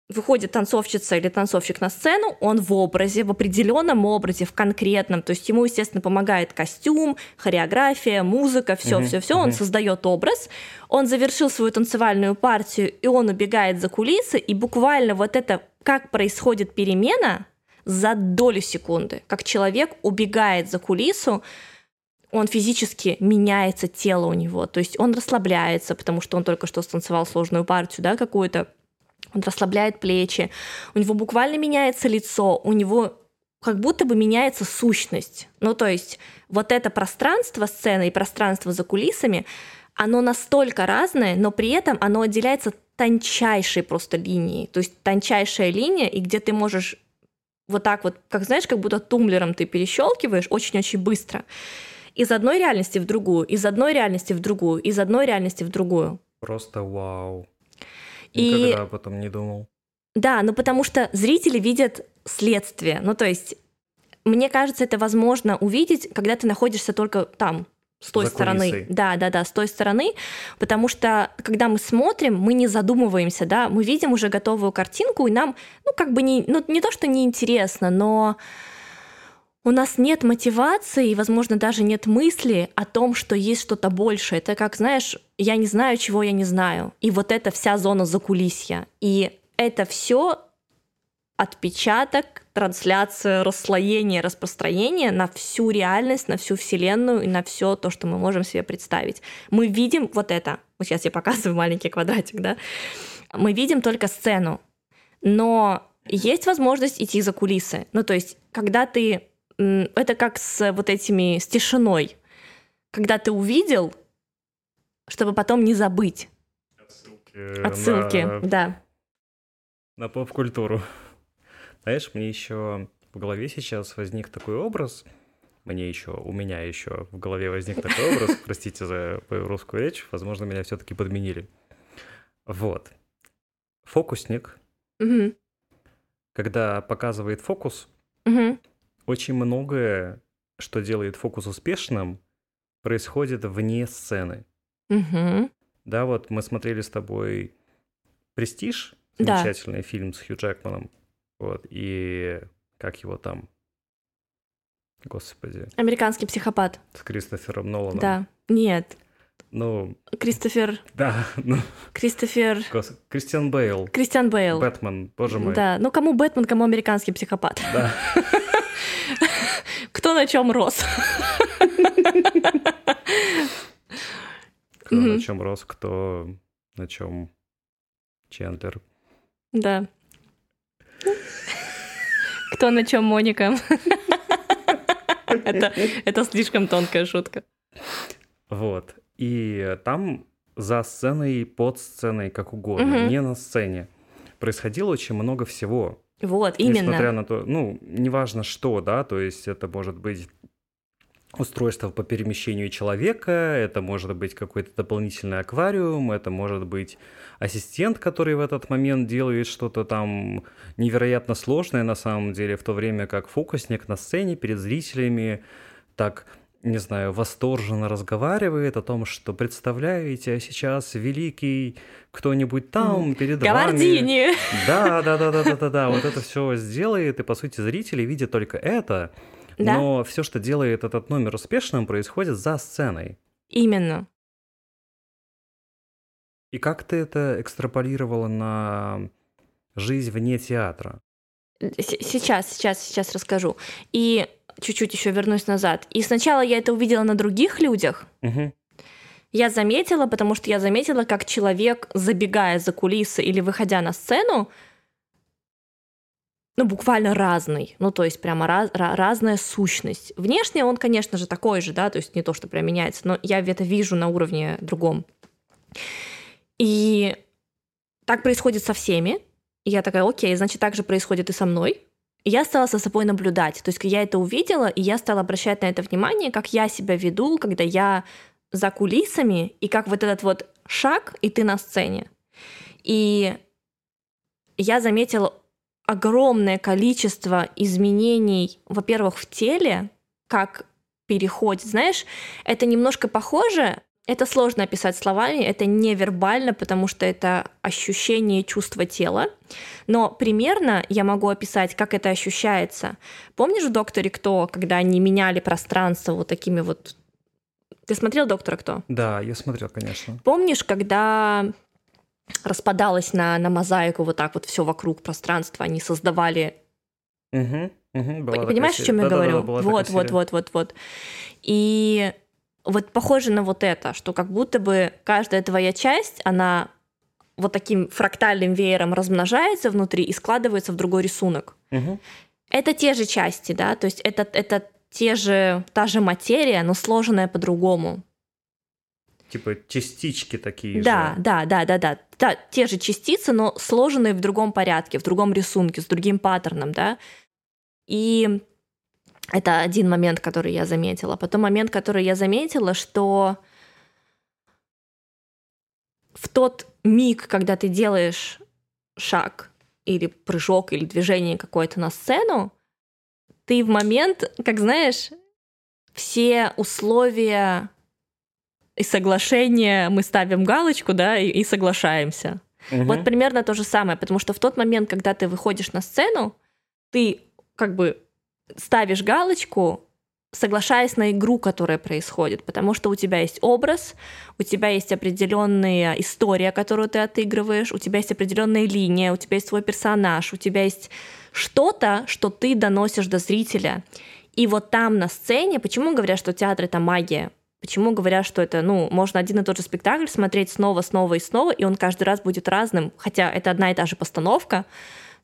Speaker 2: выходит танцовщица или танцовщик на сцену, он в образе, в определенном образе, в конкретном. То есть ему, естественно, помогает костюм, хореография, музыка, все, все, все. Он создает образ. Он завершил свою танцевальную партию, и он убегает за кулисы, и буквально вот это, как происходит перемена за долю секунды, как человек убегает за кулису, он физически меняется тело у него, то есть он расслабляется, потому что он только что станцевал сложную партию, да, какую-то, он расслабляет плечи, у него буквально меняется лицо, у него как будто бы меняется сущность. Ну, то есть вот это пространство сцены и пространство за кулисами, оно настолько разное, но при этом оно отделяется тончайшей просто линией. То есть тончайшая линия, и где ты можешь вот так вот, как знаешь, как будто тумблером ты перещелкиваешь очень-очень быстро. Из одной реальности в другую, из одной реальности в другую, из одной реальности в другую.
Speaker 1: Просто вау.
Speaker 2: И-
Speaker 1: Никогда об этом не думал.
Speaker 2: Да, ну потому что зрители видят следствие. Ну то есть, мне кажется, это возможно увидеть, когда ты находишься только там, с той
Speaker 1: За
Speaker 2: стороны.
Speaker 1: кулисой.
Speaker 2: Да, да, да, с той стороны. Потому что, когда мы смотрим, мы не задумываемся, да, мы видим уже готовую картинку, и нам, ну, как бы не, ну, не то, что неинтересно, но у нас нет мотивации и, возможно, даже нет мысли о том, что есть что-то большее. Это как, знаешь, я не знаю, чего я не знаю. И вот это вся зона закулисья. И это все отпечаток, трансляция, расслоение, распространение на всю реальность, на всю вселенную и на все то, что мы можем себе представить. Мы видим вот это. Вот сейчас я показываю маленький квадратик, да. Мы видим только сцену, но есть возможность идти за кулисы. Ну, то есть, когда ты... Это как с вот этими, с тишиной. Когда ты увидел, чтобы потом не забыть.
Speaker 1: Отсылки,
Speaker 2: Отсылки,
Speaker 1: на,
Speaker 2: да.
Speaker 1: на поп-культуру. Знаешь, мне еще в голове сейчас возник такой образ. Мне еще, у меня еще в голове возник такой образ. *laughs* Простите за мою русскую речь. Возможно, меня все-таки подменили. Вот. Фокусник,
Speaker 2: Мгм.
Speaker 1: когда показывает фокус,
Speaker 2: Мгм.
Speaker 1: Очень многое, что делает фокус успешным, происходит вне сцены.
Speaker 2: Мгм.
Speaker 1: Да, вот мы смотрели с тобой «Престиж»,
Speaker 2: Да.
Speaker 1: замечательный фильм с Хью Джекманом, вот, и как его там, господи,
Speaker 2: Американский психопат.
Speaker 1: с Кристофером Ноланом.
Speaker 2: Да. Нет.
Speaker 1: Ну,
Speaker 2: Кристофер...
Speaker 1: да, ну,
Speaker 2: Кристофер...
Speaker 1: гос- Кристиан Бейл,
Speaker 2: Кристиан Бейл.
Speaker 1: Бэтмен, боже мой.
Speaker 2: Да. Ну, кому Бэтмен, кому американский психопат.
Speaker 1: Да. *laughs*
Speaker 2: Кто на чем рос?
Speaker 1: Кто на чем рос, кто на чем Чендлер.
Speaker 2: Да. Кто на чем Моника? Это, это слишком тонкая шутка.
Speaker 1: Вот. И там за сценой, под сценой, как угодно, не на сцене, происходило очень много всего.
Speaker 2: Вот, именно.
Speaker 1: Несмотря на то, ну, неважно что, да, то есть это может быть устройство по перемещению человека, это может быть какой-то дополнительный аквариум, это может быть ассистент, который в этот момент делает что-то там невероятно сложное на самом деле, в то время как фокусник на сцене перед зрителями так не знаю, восторженно разговаривает о том, что представляете, а сейчас великий кто-нибудь там перед
Speaker 2: Гавардини.
Speaker 1: вами. Да, да, да, да, да, да, да, *laughs* вот это все сделает, и по сути зрители видят только это, да? Но все, что делает этот номер успешным, происходит за сценой.
Speaker 2: Именно.
Speaker 1: И как ты это экстраполировала на жизнь вне театра?
Speaker 2: Сейчас, сейчас, сейчас расскажу. И чуть-чуть еще вернусь назад. И сначала я это увидела на других людях.
Speaker 1: Угу.
Speaker 2: Я заметила, потому что я заметила, как человек, забегая за кулисы или выходя на сцену, ну, буквально разный, ну, то есть прямо раз, разная сущность. Внешне он, конечно же, такой же, да, то есть не то, что прям меняется, но я это вижу на уровне другом. И так происходит со всеми. И я такая, окей, значит, так же происходит и со мной. Я стала со собой наблюдать. То есть я это увидела, и я стала обращать на это внимание, как я себя веду, когда я за кулисами, и как вот этот вот шаг, и ты на сцене. И я заметила огромное количество изменений, во-первых, в теле, как переходит. Знаешь, это немножко похоже, это сложно описать словами, это невербально, потому что это ощущение и чувство тела. Но примерно я могу описать, как это ощущается. Помнишь в «Докторе Кто», когда они меняли пространство вот такими вот... Ты смотрел «Доктора Кто»?
Speaker 1: Да, я смотрел, конечно.
Speaker 2: Помнишь, когда распадалось на, на мозаику вот так вот все вокруг пространства, они создавали...
Speaker 1: Угу, угу,
Speaker 2: Понимаешь, о чем я говорю? вот, вот, вот, вот, вот. И вот похоже на вот это, что как будто бы каждая твоя часть, она вот таким фрактальным веером размножается внутри и складывается в другой рисунок.
Speaker 1: Угу.
Speaker 2: Это те же части, да, то есть это, это те же, та же материя, но сложенная по-другому
Speaker 1: типа частички такие
Speaker 2: да,
Speaker 1: же.
Speaker 2: Да, да, да, да, да. Те же частицы, но сложенные в другом порядке, в другом рисунке, с другим паттерном, да. И это один момент, который я заметила. Потом момент, который я заметила, что в тот миг, когда ты делаешь шаг или прыжок или движение какое-то на сцену, ты в момент, как знаешь, все условия и соглашение мы ставим галочку, да, и, и соглашаемся. Угу. Вот примерно то же самое, потому что в тот момент, когда ты выходишь на сцену, ты как бы ставишь галочку, соглашаясь на игру, которая происходит, потому что у тебя есть образ, у тебя есть определенная история, которую ты отыгрываешь, у тебя есть определенная линия, у тебя есть свой персонаж, у тебя есть что-то, что ты доносишь до зрителя. И вот там на сцене, почему говорят, что театр это магия? Почему говорят, что это, ну, можно один и тот же спектакль смотреть снова, снова и снова, и он каждый раз будет разным, хотя это одна и та же постановка,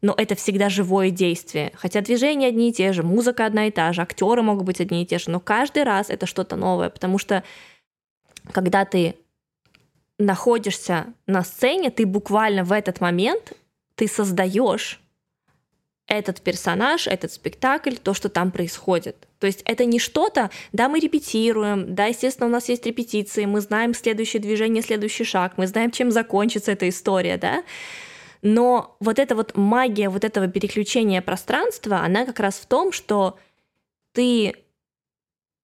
Speaker 2: но это всегда живое действие. Хотя движения одни и те же, музыка одна и та же, актеры могут быть одни и те же, но каждый раз это что-то новое, потому что когда ты находишься на сцене, ты буквально в этот момент ты создаешь этот персонаж, этот спектакль, то, что там происходит. То есть это не что-то, да, мы репетируем, да, естественно, у нас есть репетиции, мы знаем следующее движение, следующий шаг, мы знаем, чем закончится эта история, да, но вот эта вот магия вот этого переключения пространства, она как раз в том, что ты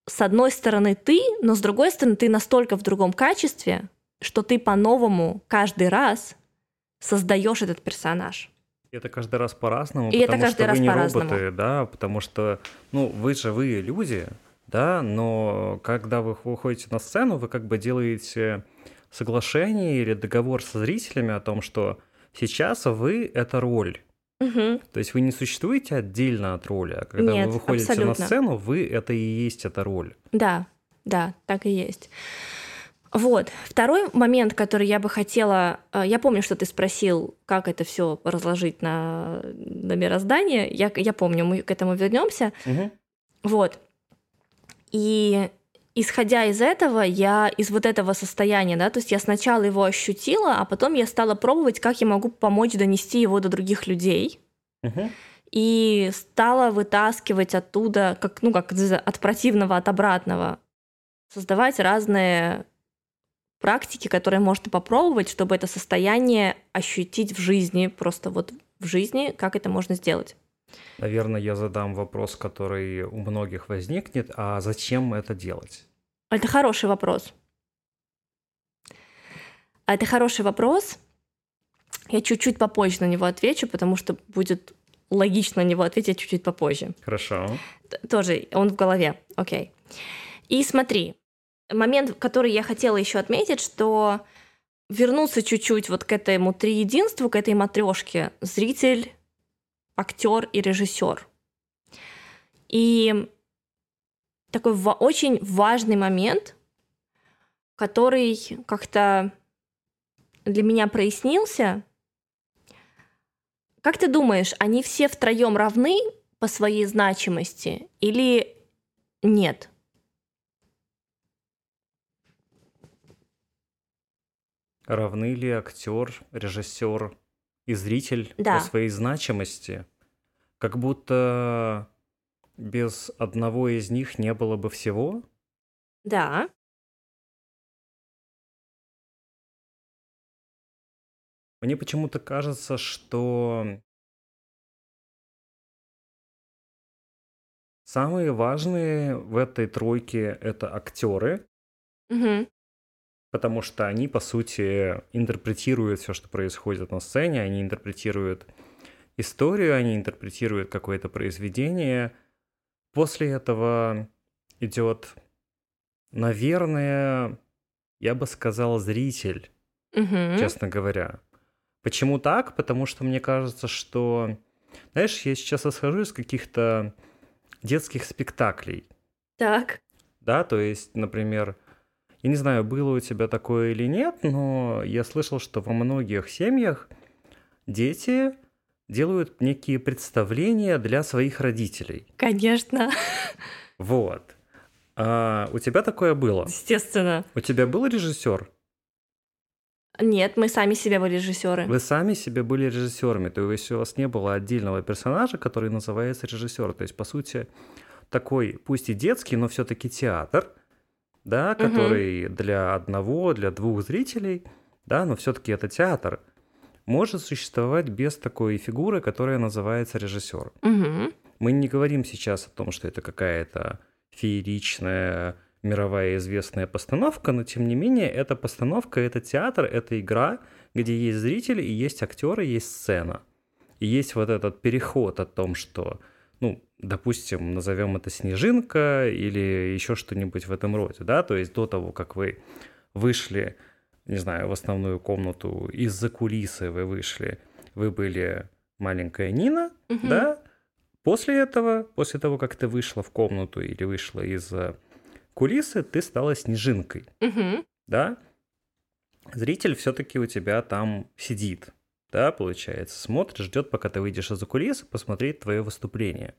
Speaker 2: с одной стороны ты, но с другой стороны ты настолько в другом качестве, что ты по-новому каждый раз создаешь этот персонаж.
Speaker 1: Это каждый раз по-разному,
Speaker 2: И
Speaker 1: потому
Speaker 2: это каждый
Speaker 1: что
Speaker 2: раз
Speaker 1: вы не
Speaker 2: по-разному.
Speaker 1: роботы, да, потому что, ну, вы живые люди, да, но когда вы выходите на сцену, вы как бы делаете соглашение или договор со зрителями о том, что сейчас вы — это роль.
Speaker 2: Угу.
Speaker 1: То есть вы не существуете отдельно от роли, а когда
Speaker 2: Нет,
Speaker 1: вы выходите
Speaker 2: абсолютно.
Speaker 1: на сцену, вы — это и есть эта роль.
Speaker 2: Да, да, так и есть. Вот. Второй момент, который я бы хотела... э, Я помню, что ты спросил, как это все разложить на, на мироздание. Я, я помню, мы к этому вернемся.
Speaker 1: Мгм.
Speaker 2: Вот. И исходя из этого, я из вот этого состояния, да, то есть я сначала его ощутила, а потом я стала пробовать, как я могу помочь донести его до других людей.
Speaker 1: Мгм.
Speaker 2: И стала вытаскивать оттуда, как, ну, как от противного, от обратного, создавать разные практики, которые можно попробовать, чтобы это состояние ощутить в жизни, просто вот в жизни, как это можно сделать.
Speaker 1: Наверное, я задам вопрос, который у многих возникнет. А зачем это делать?
Speaker 2: Это хороший вопрос. А Это хороший вопрос. Я чуть-чуть попозже на него отвечу, потому что будет логично на него ответить чуть-чуть попозже.
Speaker 1: Хорошо.
Speaker 2: Тоже он в голове. Окей. И смотри, момент, который я хотела еще отметить, что вернуться чуть-чуть вот к этому триединству, к этой матрешке, зритель, актер и режиссер. И такой очень важный момент, который как-то для меня прояснился. Как ты думаешь, они все втроем равны по своей значимости или нет?
Speaker 1: Равны ли актер, режиссер и зритель
Speaker 2: Да.
Speaker 1: по своей значимости? Как будто без одного из них не было бы всего?
Speaker 2: Да.
Speaker 1: Мне почему-то кажется, что самые важные в этой тройке это актеры,
Speaker 2: Мгм.
Speaker 1: Потому что они, по сути, интерпретируют все, что происходит на сцене, они интерпретируют историю, они интерпретируют какое-то произведение. После этого идет, наверное, я бы сказал, зритель.
Speaker 2: Мгм.
Speaker 1: честно говоря. Почему так? Потому что мне кажется, что, знаешь, я сейчас исхожу из каких-то детских спектаклей,
Speaker 2: Так.
Speaker 1: да, то есть, например, я не знаю, было у тебя такое или нет, но я слышал, что во многих семьях дети делают некие представления для своих родителей.
Speaker 2: Конечно.
Speaker 1: Вот. А у тебя такое было?
Speaker 2: Естественно.
Speaker 1: У тебя был режиссер?
Speaker 2: Нет, мы сами себе были режиссеры.
Speaker 1: Вы сами себе были режиссерами, то есть у вас не было отдельного персонажа, который называется режиссер. То есть, по сути, такой, пусть и детский, но все-таки театр, да,
Speaker 2: Мгм.
Speaker 1: который для одного, для двух зрителей, да, но все-таки это театр, может существовать без такой фигуры, которая называется режиссер.
Speaker 2: Мгм.
Speaker 1: Мы не говорим сейчас о том, что это какая-то фееричная мировая известная постановка, но тем не менее это постановка, это театр, это игра, где есть зрители и есть актеры, есть сцена. И есть вот этот переход о том, что, ну, допустим, назовем это снежинка или еще что-нибудь в этом роде, да, то есть до того, как вы вышли, не знаю, в основную комнату, из-за кулисы вы вышли, вы были маленькая Нина,
Speaker 2: Мгм.
Speaker 1: да, после этого, после того, как ты вышла в комнату или вышла из кулисы, ты стала снежинкой,
Speaker 2: Мгм.
Speaker 1: да? Зритель все-таки у тебя там сидит, да, получается, смотрит, ждет, пока ты выйдешь из-за кулисы, посмотреть твое выступление.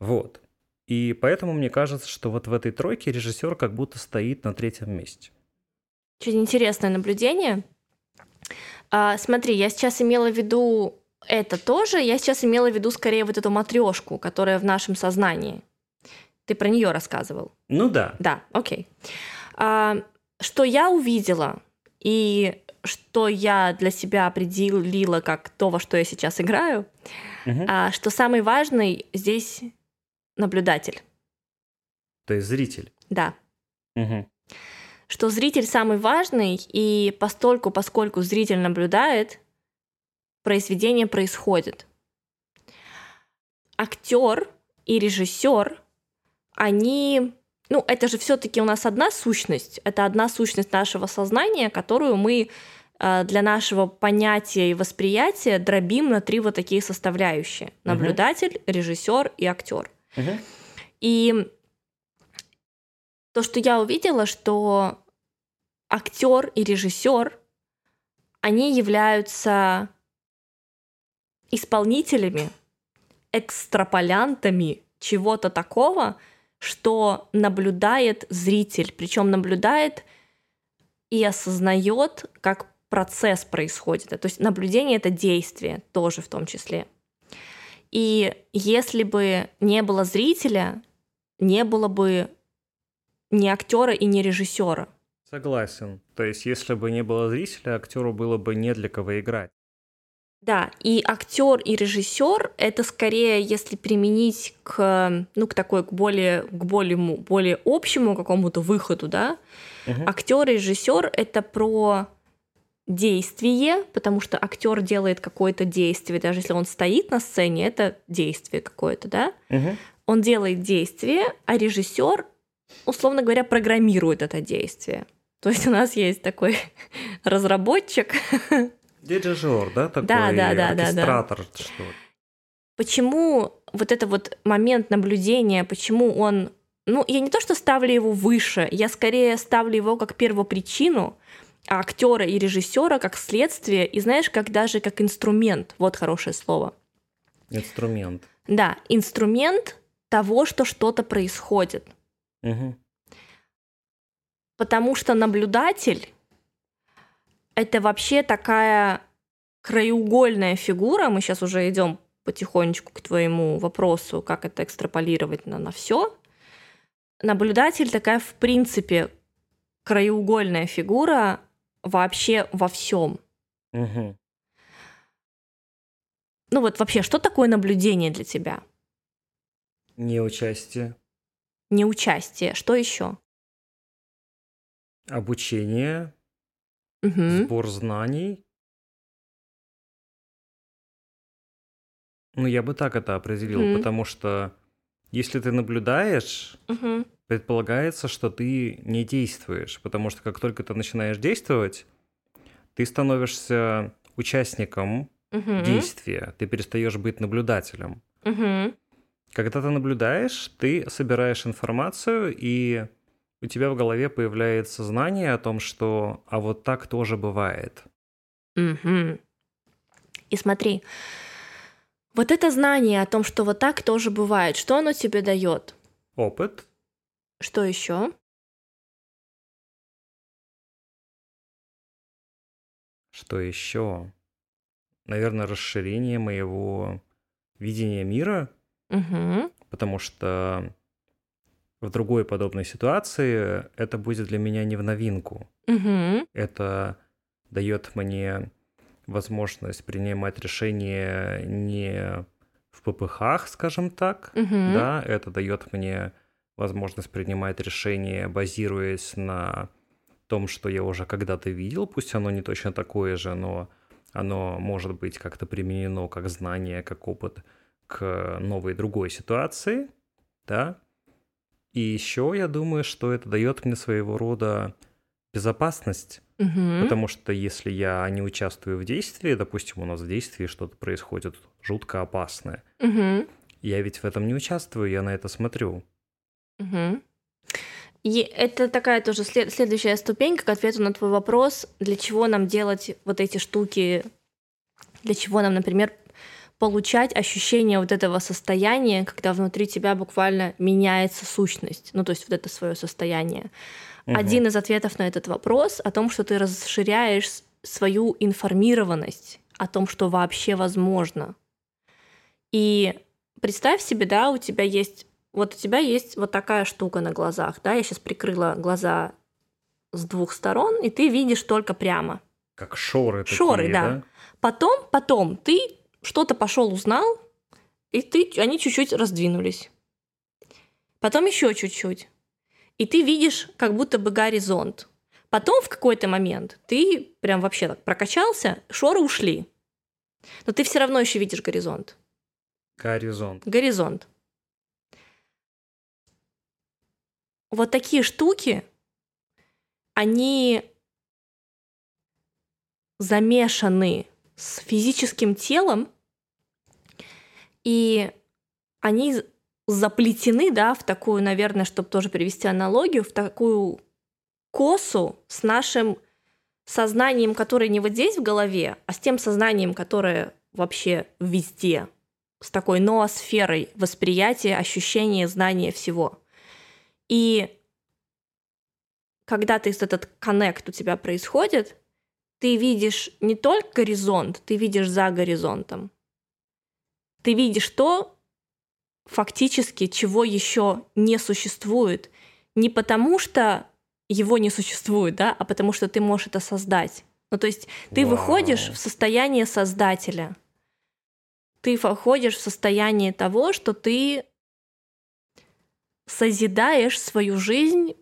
Speaker 1: Вот. И поэтому мне кажется, что вот в этой тройке режиссер как будто стоит на третьем месте.
Speaker 2: Очень интересное наблюдение. А, смотри, я сейчас имела в виду это тоже, я сейчас имела в виду скорее вот эту матрешку, которая в нашем сознании. Ты про нее рассказывал.
Speaker 1: Ну да.
Speaker 2: Да, окей. А, что я увидела и что я для себя определила как то, во что я сейчас играю,
Speaker 1: Мгм.
Speaker 2: а, что самый важный здесь наблюдатель.
Speaker 1: То есть зритель.
Speaker 2: Да.
Speaker 1: Мгм.
Speaker 2: Что зритель самый важный, и постольку, поскольку зритель наблюдает, произведение происходит. Актер и режиссер, они, ну, это же все-таки у нас одна сущность, это одна сущность нашего сознания, которую мы э, для нашего понятия и восприятия дробим на три вот такие составляющие: наблюдатель, режиссер и актер.
Speaker 1: Мгм.
Speaker 2: И то, что я увидела, что актер и режиссер, они являются исполнителями, экстраполянтами чего-то такого, что наблюдает зритель, причем наблюдает и осознает, как процесс происходит. То есть наблюдение это действие тоже в том числе. И если бы не было зрителя, не было бы ни актера и ни режиссера.
Speaker 1: Согласен. То есть, если бы не было зрителя, актеру было бы не для кого играть.
Speaker 2: Да, и актер и режиссер это скорее, если применить к, ну, к такой, к более, к более, более общему какому-то выходу, да. Угу. Актер и режиссер это про действие, потому что актер делает какое-то действие, даже если он стоит на сцене, это действие какое-то, да. Угу. Он делает действие, а режиссер, условно говоря, программирует это действие. То есть у нас есть такой *laughs* разработчик, *laughs*
Speaker 1: Дирижер, да, такой да, да, да, оркестратор, да, да. что ли.
Speaker 2: Почему вот это вот момент наблюдения, почему он... Ну, я не то, что ставлю его выше, я скорее ставлю его как первопричину, а актера и режиссера как следствие, и знаешь, как даже как инструмент. Вот хорошее слово.
Speaker 1: Инструмент.
Speaker 2: Да, инструмент того, что что-то происходит.
Speaker 1: Угу.
Speaker 2: Потому что наблюдатель это вообще такая краеугольная фигура. Мы сейчас уже идем потихонечку к твоему вопросу, как это экстраполировать на, на все. Наблюдатель такая, в принципе, краеугольная фигура вообще во всем.
Speaker 1: Угу.
Speaker 2: Ну вот вообще, что такое наблюдение для тебя?
Speaker 1: Неучастие.
Speaker 2: Неучастие. Что еще?
Speaker 1: Обучение,
Speaker 2: Угу.
Speaker 1: Сбор знаний. Ну, я бы так это определил,
Speaker 2: Мгм.
Speaker 1: потому что если ты наблюдаешь,
Speaker 2: Угу.
Speaker 1: предполагается, что ты не действуешь, потому что как только ты начинаешь действовать, ты становишься участником
Speaker 2: Угу.
Speaker 1: действия, ты перестаешь быть наблюдателем.
Speaker 2: Угу.
Speaker 1: Когда ты наблюдаешь, ты собираешь информацию и у тебя в голове появляется знание о том, что а вот так тоже бывает.
Speaker 2: Угу. И смотри, вот это знание о том, что вот так тоже бывает, что оно тебе дает?
Speaker 1: Опыт.
Speaker 2: Что еще?
Speaker 1: Что еще? Наверное, расширение моего видения мира,
Speaker 2: Угу.
Speaker 1: потому что в другой подобной ситуации это будет для меня не в новинку.
Speaker 2: Угу.
Speaker 1: Это дает мне возможность принимать решения не в ППХ, скажем так,
Speaker 2: Угу.
Speaker 1: да, это дает мне возможность принимать решения, базируясь на том, что я уже когда-то видел, пусть оно не точно такое же, но оно может быть как-то применено как знание, как опыт к новой другой ситуации, да. И еще я думаю, что это дает мне своего рода безопасность,
Speaker 2: Угу.
Speaker 1: потому что если я не участвую в действии, допустим, у нас в действии что-то происходит жутко опасное,
Speaker 2: Угу.
Speaker 1: я ведь в этом не участвую, я на это смотрю.
Speaker 2: Угу. И это такая тоже след- следующая ступенька к ответу на твой вопрос, для чего нам делать вот эти штуки, для чего нам, например, получать ощущение вот этого состояния, когда внутри тебя буквально меняется сущность, ну то есть вот это свое состояние.
Speaker 1: Мгм.
Speaker 2: Один из ответов на этот вопрос о том, что ты расширяешь свою информированность о том, что вообще возможно. И представь себе, да, у тебя есть вот у тебя есть вот такая штука на глазах, да, я сейчас прикрыла глаза с двух сторон, и ты видишь только прямо.
Speaker 1: Как шоры такие,
Speaker 2: Шоры, да. Потом, потом ты что-то пошел узнал, и ты, они чуть-чуть раздвинулись. Потом еще чуть-чуть. И ты видишь как будто бы горизонт. Потом в какой-то момент ты прям вообще так прокачался, шоры ушли. Но ты все равно еще видишь горизонт.
Speaker 1: Горизонт.
Speaker 2: Горизонт. Вот такие штуки, они замешаны с физическим телом, и они заплетены, да, в такую, наверное, чтобы тоже привести аналогию, в такую косу с нашим сознанием, которое не вот здесь в голове, а с тем сознанием, которое вообще везде, с такой ноосферой восприятия, ощущения, знания всего. И когда ты этот коннект у тебя происходит, ты видишь не только горизонт, ты видишь за горизонтом. Ты видишь то, фактически, чего еще не существует. Не потому что его не существует, да, а потому что ты можешь это создать. Ну, то есть ты Вау. выходишь в состояние создателя. Ты входишь в состояние того, что ты созидаешь свою жизнь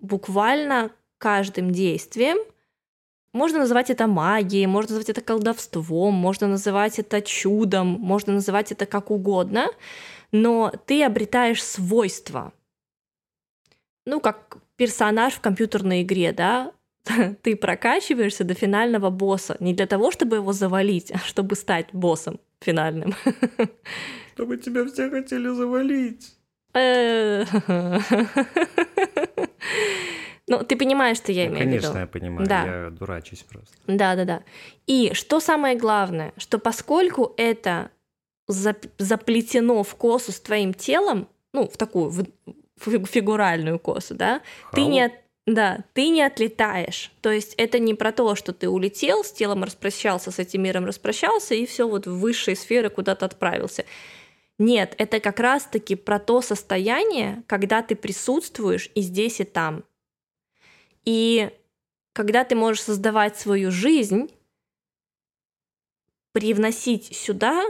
Speaker 2: буквально каждым действием. Можно называть это магией, можно называть это колдовством, можно называть это чудом, можно называть это как угодно, но ты обретаешь свойства. Ну, как персонаж в компьютерной игре, да, *laughs* ты прокачиваешься до финального босса не для того, чтобы его завалить, *laughs* а чтобы стать боссом финальным. *laughs*
Speaker 1: Чтобы тебя все хотели завалить.
Speaker 2: Ну, ты понимаешь, что я
Speaker 1: ну,
Speaker 2: имею в виду.
Speaker 1: Конечно, я понимаю. Да. Я дурачусь просто.
Speaker 2: Да, да, да. И что самое главное, что поскольку это заплетено в косу с твоим телом, ну, в такую фигуральную косу, да, How? ты не, да, ты не отлетаешь. То есть это не про то, что ты улетел, с телом распрощался, с этим миром распрощался, и все вот в высшие сферы куда-то отправился. Нет, это как раз-таки про то состояние, когда ты присутствуешь и здесь, и там. И когда ты можешь создавать свою жизнь, привносить сюда,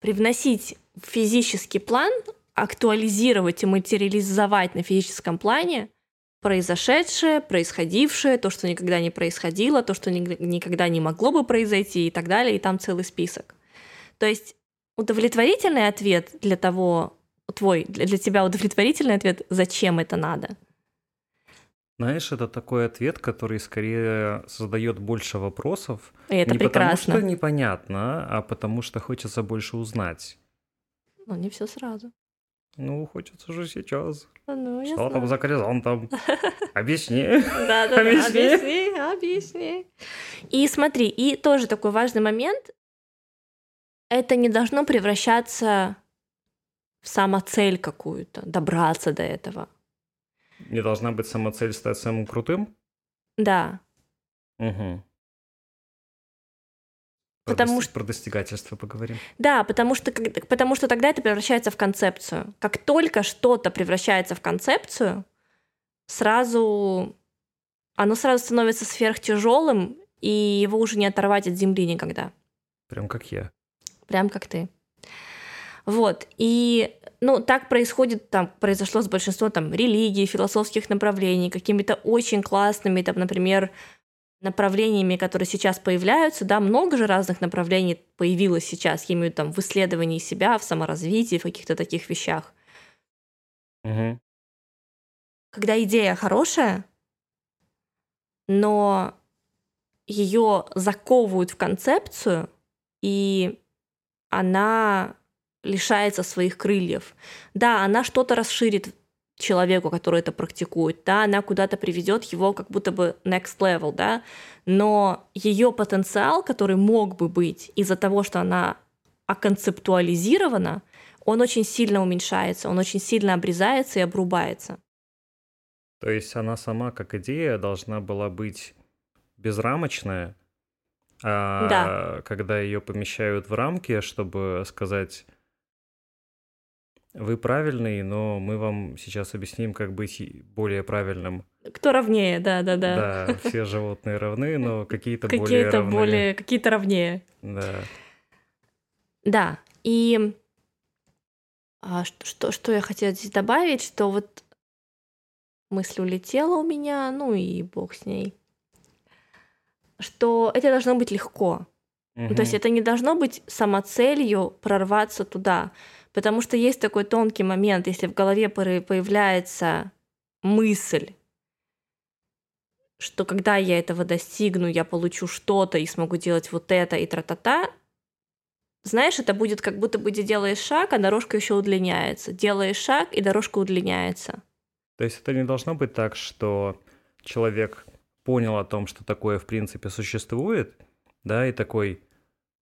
Speaker 2: привносить в физический план, актуализировать и материализовать на физическом плане произошедшее, происходившее, то, что никогда не происходило, то, что никогда не могло бы произойти и так далее, и там целый список. То есть удовлетворительный ответ для того, твой, для тебя удовлетворительный ответ, зачем это надо?
Speaker 1: Знаешь, это такой ответ, который скорее создает больше вопросов.
Speaker 2: И это
Speaker 1: не
Speaker 2: прекрасно.
Speaker 1: потому что непонятно, а потому что хочется больше узнать.
Speaker 2: Ну, не все сразу.
Speaker 1: Ну, хочется же сейчас.
Speaker 2: Ну,
Speaker 1: Что там
Speaker 2: знаю.
Speaker 1: за горизонтом? *laughs* Объясни.
Speaker 2: Да, да, объясни, объясни. И смотри, и тоже такой важный момент. Это не должно превращаться в самоцель какую-то, добраться до этого.
Speaker 1: Не должна быть самоцель стать самым крутым?
Speaker 2: Да.
Speaker 1: Угу.
Speaker 2: Потому
Speaker 1: про,
Speaker 2: что...
Speaker 1: про достигательство поговорим.
Speaker 2: Да, потому что, потому что тогда это превращается в концепцию. Как только что-то превращается в концепцию, сразу оно сразу становится сверхтяжелым, и его уже не оторвать от земли никогда.
Speaker 1: Прям как я.
Speaker 2: Прям как ты. Вот. И ну, так происходит, там, произошло с большинством там, религий, философских направлений, какими-то очень классными, там, например, направлениями, которые сейчас появляются, да, много же разных направлений появилось сейчас, я имею в виду там в исследовании себя, в саморазвитии, в каких-то таких вещах.
Speaker 1: Угу.
Speaker 2: Когда идея хорошая, но ее заковывают в концепцию, и она лишается своих крыльев. Да, она что-то расширит человеку, который это практикует, да, она куда-то приведет его как будто бы next level, да, но ее потенциал, который мог бы быть из-за того, что она оконцептуализирована, он очень сильно уменьшается, он очень сильно обрезается и обрубается.
Speaker 1: То есть она сама как идея должна была быть безрамочная, а
Speaker 2: да.
Speaker 1: когда ее помещают в рамки, чтобы сказать вы правильный, но мы вам сейчас объясним, как быть более правильным.
Speaker 2: Кто ровнее, да, да, да.
Speaker 1: Да, все животные равны, но какие-то
Speaker 2: какие
Speaker 1: более
Speaker 2: Какие-то более, какие-то равнее.
Speaker 1: Да.
Speaker 2: Да, и а, что, что, что я хотела здесь добавить, что вот мысль улетела у меня, ну и бог с ней, что это должно быть легко. Угу. То есть это не должно быть самоцелью прорваться туда. Потому что есть такой тонкий момент, если в голове появляется мысль, что когда я этого достигну, я получу что-то и смогу делать вот это и тра-та-та, знаешь, это будет как будто бы ты делаешь шаг, а дорожка еще удлиняется. Делаешь шаг, и дорожка удлиняется.
Speaker 1: То есть это не должно быть так, что человек понял о том, что такое в принципе существует, да, и такой,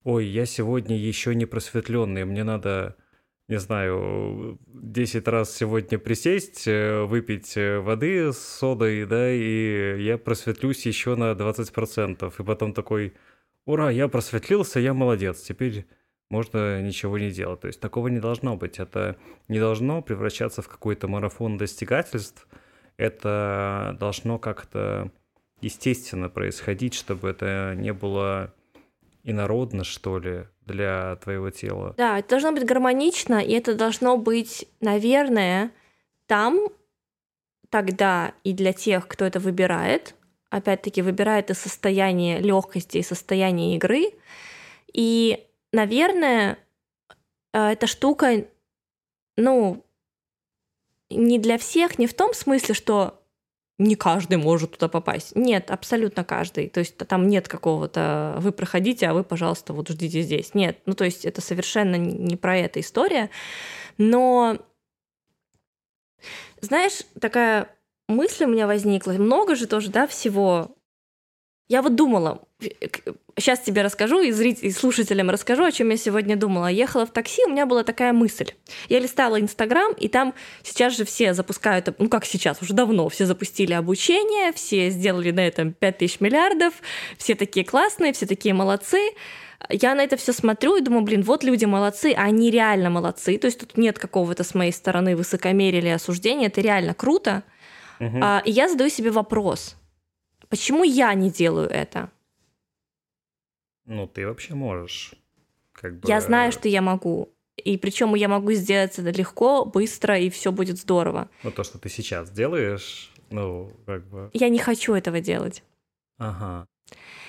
Speaker 1: ой, я сегодня еще не просветленный, мне надо, не знаю, 10 раз сегодня присесть, э, выпить э, воды с содой, да, и я просветлюсь еще на 20%. И потом такой, ура, я просветлился, я молодец, теперь можно ничего не делать. То есть такого не должно быть. Это не должно превращаться в какой-то марафон достигательств. Это должно как-то естественно происходить, чтобы это не было инородно, что ли, для твоего тела.
Speaker 2: Да, это должно быть гармонично, и это должно быть, наверное, там тогда и для тех, кто это выбирает, опять-таки выбирает из состояния легкости и состояния игры. И, наверное, э, эта штука, ну, не для всех, не в том смысле, что не каждый может туда попасть. Нет, абсолютно каждый. То есть там нет какого-то «вы проходите, а вы, пожалуйста, вот ждите здесь». Нет, ну то есть это совершенно не про это история. Но, знаешь, такая мысль у меня возникла. Много же тоже, да, всего. Я вот думала, сейчас тебе расскажу и, зрителям, и слушателям расскажу, о чем я сегодня думала. Ехала в такси, у меня была такая мысль. Я листала Инстаграм, и там сейчас же все запускают, ну как сейчас, уже давно все запустили обучение, все сделали на этом 5000 миллиардов, все такие классные, все такие молодцы. Я на это все смотрю и думаю, блин, вот люди молодцы, а они реально молодцы. То есть тут нет какого-то с моей стороны высокомерия или осуждения, это реально круто. Угу. А, и я задаю себе вопрос, почему я не делаю это?
Speaker 1: Ну, ты вообще можешь.
Speaker 2: Как бы... Я знаю, что я могу. И причем я могу сделать это легко, быстро, и все будет здорово.
Speaker 1: Ну, то, что ты сейчас делаешь, ну, как бы...
Speaker 2: Я не хочу этого делать.
Speaker 1: Ага.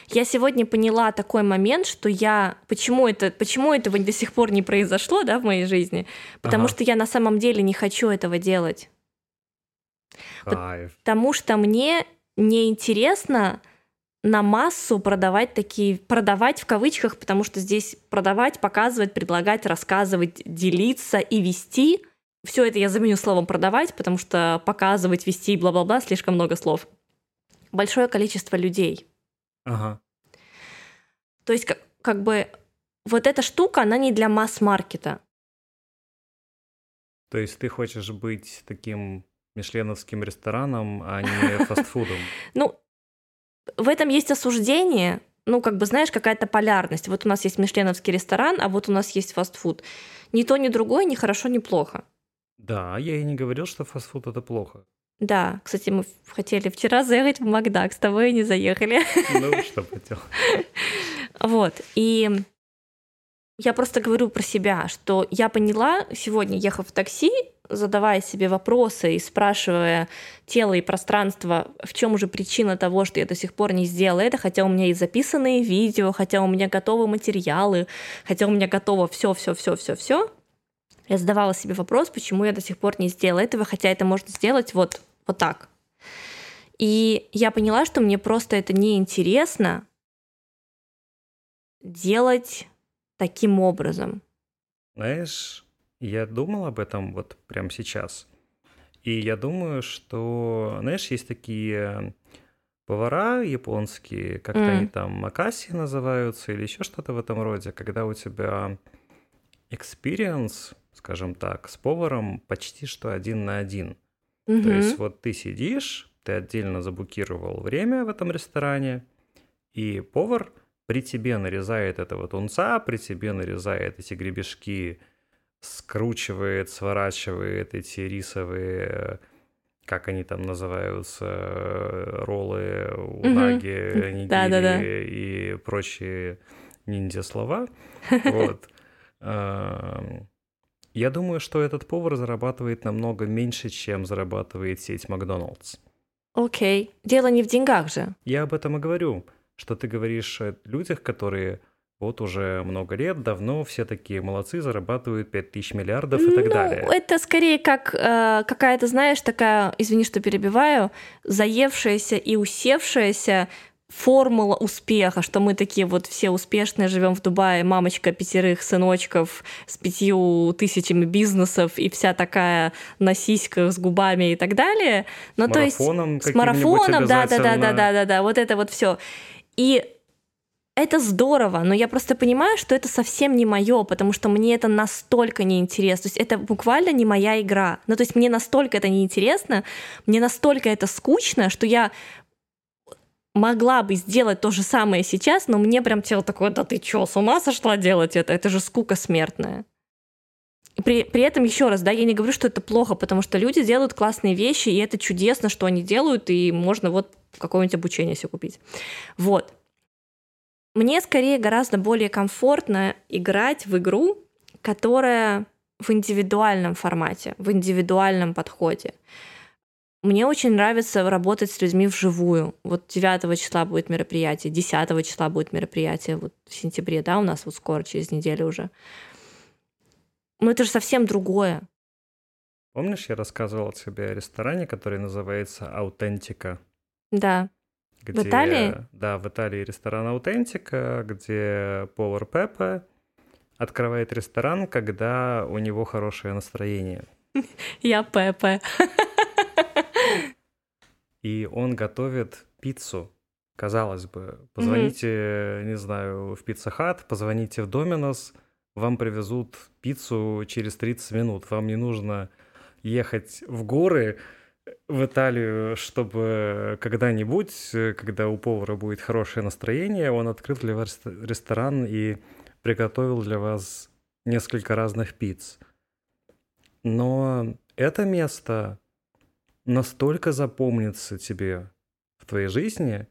Speaker 2: Я сегодня поняла такой момент, что я... Почему, это, почему этого до сих пор не произошло, да, в моей жизни? Потому ага. что я на самом деле не хочу этого делать.
Speaker 1: Кайф.
Speaker 2: Потому что мне неинтересно на массу продавать такие, продавать в кавычках, потому что здесь продавать, показывать, предлагать, рассказывать, делиться и вести. Все это я заменю словом продавать, потому что показывать, вести, бла-бла-бла, слишком много слов. Большое количество людей.
Speaker 1: Ага.
Speaker 2: То есть, как, как бы, вот эта штука, она не для масс-маркета.
Speaker 1: То есть ты хочешь быть таким мишленовским рестораном, а не *laughs* фастфудом?
Speaker 2: Ну, в этом есть осуждение, ну, как бы, знаешь, какая-то полярность. Вот у нас есть мишленовский ресторан, а вот у нас есть фастфуд. Ни то, ни другое, ни хорошо, ни плохо.
Speaker 1: Да, я и не говорил, что фастфуд это плохо.
Speaker 2: Да, кстати, мы хотели вчера заехать в Макдак, с тобой и не заехали.
Speaker 1: Ну, что поделать. *laughs*
Speaker 2: Вот, и я просто говорю про себя, что я поняла сегодня, ехав в такси, задавая себе вопросы и спрашивая тело и пространство, в чем же причина того, что я до сих пор не сделала это, хотя у меня есть записанные видео, хотя у меня готовы материалы, хотя у меня готово все, все, все, все, все. Я задавала себе вопрос, почему я до сих пор не сделала этого, хотя это можно сделать вот, вот так. И я поняла, что мне просто это неинтересно делать таким образом?
Speaker 1: Знаешь, я думал об этом вот прямо сейчас. И я думаю, что, знаешь, есть такие повара японские, как-то mm. они там макаси называются или еще что-то в этом роде, когда у тебя experience, скажем так, с поваром почти что один на один. Mm-hmm. То есть вот ты сидишь, ты отдельно забукировал время в этом ресторане, и повар при тебе нарезает этого тунца, при тебе нарезает эти гребешки, скручивает, сворачивает эти рисовые, как они там называются, роллы, унаги, нигири и прочие ниндзя-слова. *laughs* Вот. Я думаю, что этот повар зарабатывает намного меньше, чем зарабатывает сеть Макдоналдс.
Speaker 2: Окей. Дело не в деньгах же.
Speaker 1: Я об этом и говорю что ты говоришь о людях, которые вот уже много лет, давно все такие молодцы, зарабатывают 5000 миллиардов и ну, так далее.
Speaker 2: Это скорее как э, какая-то, знаешь, такая, извини, что перебиваю, заевшаяся и усевшаяся формула успеха, что мы такие вот все успешные, живем в Дубае, мамочка пятерых сыночков с пятью тысячами бизнесов и вся такая на сиськах с губами и так далее.
Speaker 1: Ну, с то есть с марафоном,
Speaker 2: да, да, да, да, да, да, да, вот это вот все. И это здорово, но я просто понимаю, что это совсем не мое, потому что мне это настолько неинтересно. То есть это буквально не моя игра. Ну, то есть мне настолько это неинтересно, мне настолько это скучно, что я могла бы сделать то же самое сейчас, но мне прям тело такое, да ты чё, с ума сошла делать это? Это же скука смертная. При, при этом еще раз, да, я не говорю, что это плохо, потому что люди делают классные вещи, и это чудесно, что они делают, и можно вот какое-нибудь обучение себе купить. Вот. Мне скорее гораздо более комфортно играть в игру, которая в индивидуальном формате, в индивидуальном подходе. Мне очень нравится работать с людьми вживую. Вот 9 числа будет мероприятие, 10 числа будет мероприятие, вот в сентябре, да, у нас вот скоро, через неделю уже. Ну это же совсем другое.
Speaker 1: Помнишь, я рассказывал тебе о ресторане, который называется «Аутентика»?
Speaker 2: Да. Где, в Италии?
Speaker 1: Да, в Италии ресторан «Аутентика», где повар Пеппа открывает ресторан, когда у него хорошее настроение.
Speaker 2: Я Пеппа.
Speaker 1: И он готовит пиццу. Казалось бы, позвоните, mm-hmm. не знаю, в Пицца Хат, позвоните в Доминос, вам привезут пиццу через 30 минут. Вам не нужно ехать в горы, в Италию, чтобы когда-нибудь, когда у повара будет хорошее настроение, он открыл для вас ресторан и приготовил для вас несколько разных пиц. Но это место настолько запомнится тебе в твоей жизни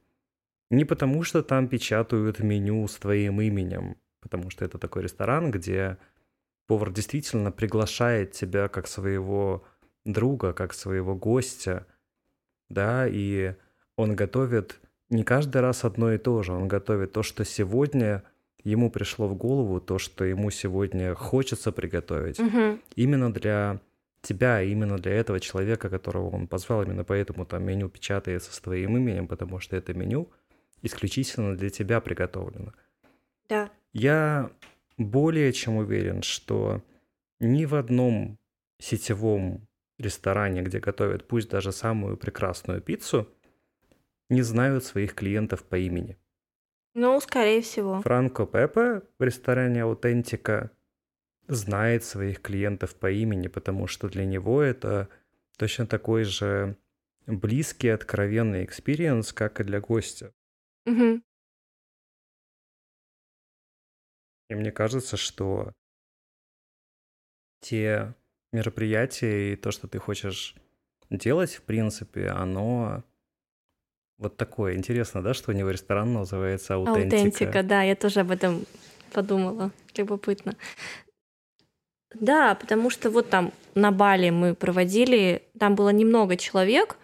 Speaker 1: не потому, что там печатают меню с твоим именем, потому что это такой ресторан, где повар действительно приглашает тебя как своего друга, как своего гостя, да, и он готовит не каждый раз одно и то же, он готовит то, что сегодня ему пришло в голову, то, что ему сегодня хочется приготовить,
Speaker 2: угу.
Speaker 1: именно для тебя, именно для этого человека, которого он позвал, именно поэтому там меню печатается с твоим именем, потому что это меню исключительно для тебя приготовлено.
Speaker 2: Да.
Speaker 1: Я более чем уверен, что ни в одном сетевом ресторане, где готовят пусть даже самую прекрасную пиццу, не знают своих клиентов по имени.
Speaker 2: Ну, скорее всего.
Speaker 1: Франко Пепе в ресторане «Аутентика» знает своих клиентов по имени, потому что для него это точно такой же близкий, откровенный experience, как и для гостя.
Speaker 2: Угу.
Speaker 1: И мне кажется, что те мероприятия и то, что ты хочешь делать, в принципе, оно вот такое. Интересно, да, что у него ресторан называется «Аутентика».
Speaker 2: Аутентика, да, я тоже об этом подумала. Любопытно. Да, потому что вот там на Бали мы проводили, там было немного человек,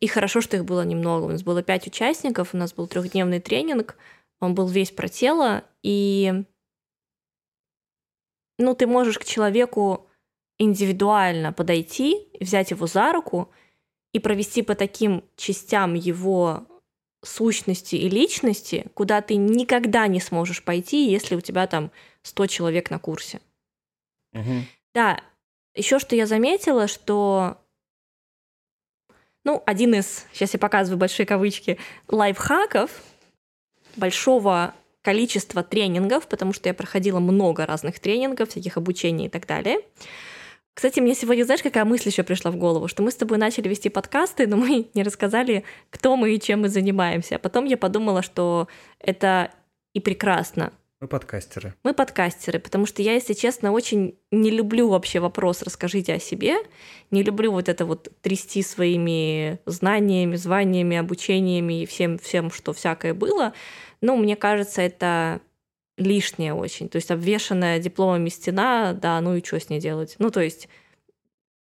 Speaker 2: и хорошо, что их было немного. У нас было пять участников, у нас был трехдневный тренинг, он был весь про тело, и ну, ты можешь к человеку индивидуально подойти, взять его за руку и провести по таким частям его сущности и личности, куда ты никогда не сможешь пойти, если у тебя там 100 человек на курсе.
Speaker 1: Угу.
Speaker 2: Да, еще что я заметила, что ну, один из, сейчас я показываю большие кавычки, лайфхаков большого количества тренингов, потому что я проходила много разных тренингов, всяких обучений и так далее. Кстати, мне сегодня, знаешь, какая мысль еще пришла в голову, что мы с тобой начали вести подкасты, но *laughs* мы не рассказали, кто мы и чем мы занимаемся. А потом я подумала, что это и прекрасно,
Speaker 1: мы подкастеры.
Speaker 2: Мы подкастеры, потому что я, если честно, очень не люблю вообще вопрос «расскажите о себе», не люблю вот это вот трясти своими знаниями, званиями, обучениями и всем, всем, что всякое было. Но мне кажется, это лишнее очень. То есть обвешенная дипломами стена, да, ну и что с ней делать? Ну, то есть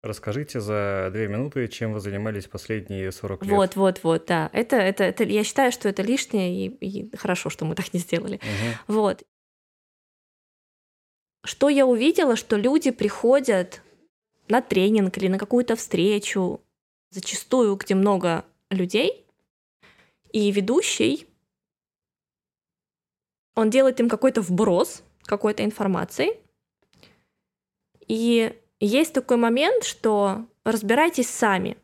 Speaker 1: Расскажите за две минуты, чем вы занимались последние 40 лет.
Speaker 2: Вот, вот, вот, да. Это, это, это, я считаю, что это лишнее, и, и хорошо, что мы так не сделали.
Speaker 1: Угу.
Speaker 2: Вот. Что я увидела, что люди приходят на тренинг или на какую-то встречу, зачастую, где много людей, и ведущий он делает им какой-то вброс какой-то информации. И есть такой момент, что разбирайтесь сами.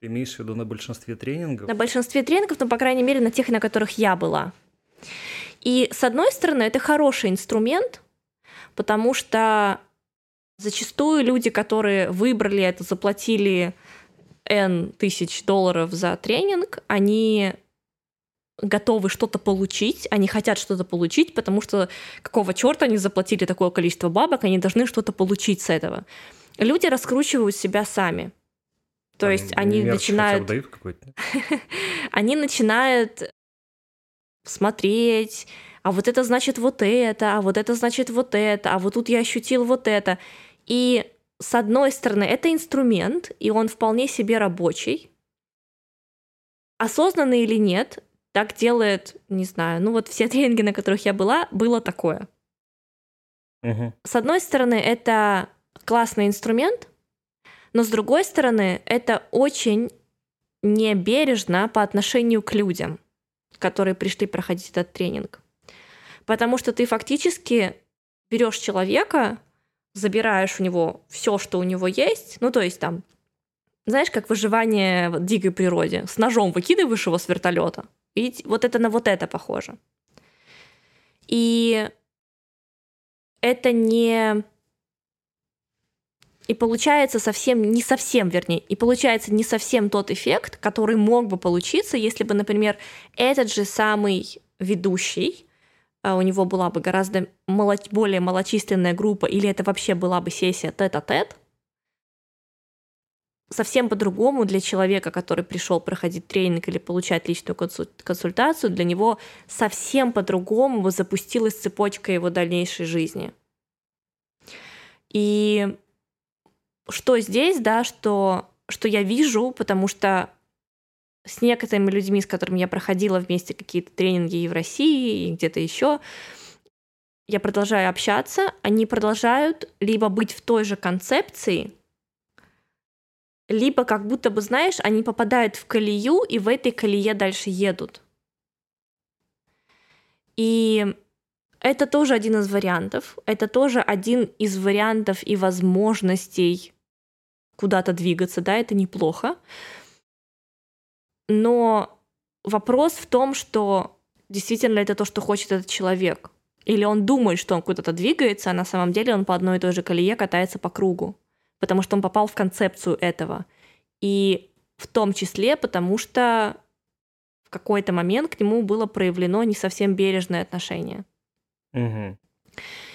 Speaker 1: Ты имеешь в виду на большинстве тренингов?
Speaker 2: На большинстве тренингов, ну, по крайней мере, на тех, на которых я была. И, с одной стороны, это хороший инструмент, потому что зачастую люди, которые выбрали это, заплатили N тысяч долларов за тренинг, они готовы что-то получить, они хотят что-то получить, потому что какого черта они заплатили такое количество бабок, они должны что-то получить с этого. Люди раскручивают себя сами. То Там есть они начинают... *laughs* они начинают смотреть, а вот это значит вот это, а вот это значит вот это, а вот тут я ощутил вот это. И с одной стороны, это инструмент, и он вполне себе рабочий. Осознанно или нет, так делает, не знаю, ну вот все *laughs* тренинги, на которых я была, было такое. Угу. С одной стороны, это классный инструмент, но с другой стороны, это очень небережно по отношению к людям, которые пришли проходить этот тренинг. Потому что ты фактически берешь человека, забираешь у него все, что у него есть, ну то есть там, знаешь, как выживание в дикой природе, с ножом выкидываешь его с вертолета, Видите, вот это на вот это похоже. И это не... И получается совсем, не совсем, вернее, и получается не совсем тот эффект, который мог бы получиться, если бы, например, этот же самый ведущий, а, у него была бы гораздо более малочисленная группа, или это вообще была бы сессия тет-а-тет, совсем по-другому для человека, который пришел проходить тренинг или получать личную консультацию, для него совсем по-другому запустилась цепочка его дальнейшей жизни. И что здесь, да, что, что я вижу, потому что с некоторыми людьми, с которыми я проходила вместе какие-то тренинги и в России, и где-то еще, я продолжаю общаться, они продолжают либо быть в той же концепции, либо как будто бы, знаешь, они попадают в колею и в этой колее дальше едут. И это тоже один из вариантов. Это тоже один из вариантов и возможностей куда-то двигаться, да, это неплохо. Но вопрос в том, что действительно это то, что хочет этот человек. Или он думает, что он куда-то двигается, а на самом деле он по одной и той же колее катается по кругу потому что он попал в концепцию этого. И в том числе потому, что в какой-то момент к нему было проявлено не совсем бережное отношение. Угу.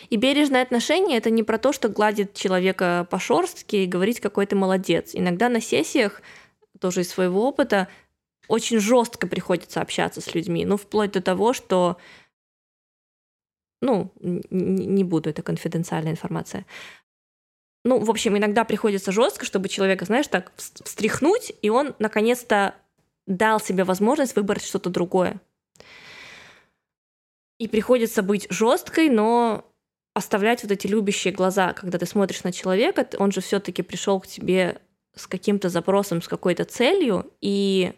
Speaker 2: И бережное отношение это не про то, что гладит человека по шорстке и говорить, какой ты молодец. Иногда на сессиях, тоже из своего опыта, очень жестко приходится общаться с людьми. Ну, вплоть до того, что ну, не буду, это конфиденциальная информация ну, в общем, иногда приходится жестко, чтобы человека, знаешь, так встряхнуть, и он наконец-то дал себе возможность выбрать что-то другое. И приходится быть жесткой, но оставлять вот эти любящие глаза, когда ты смотришь на человека, он же все-таки пришел к тебе с каким-то запросом, с какой-то целью, и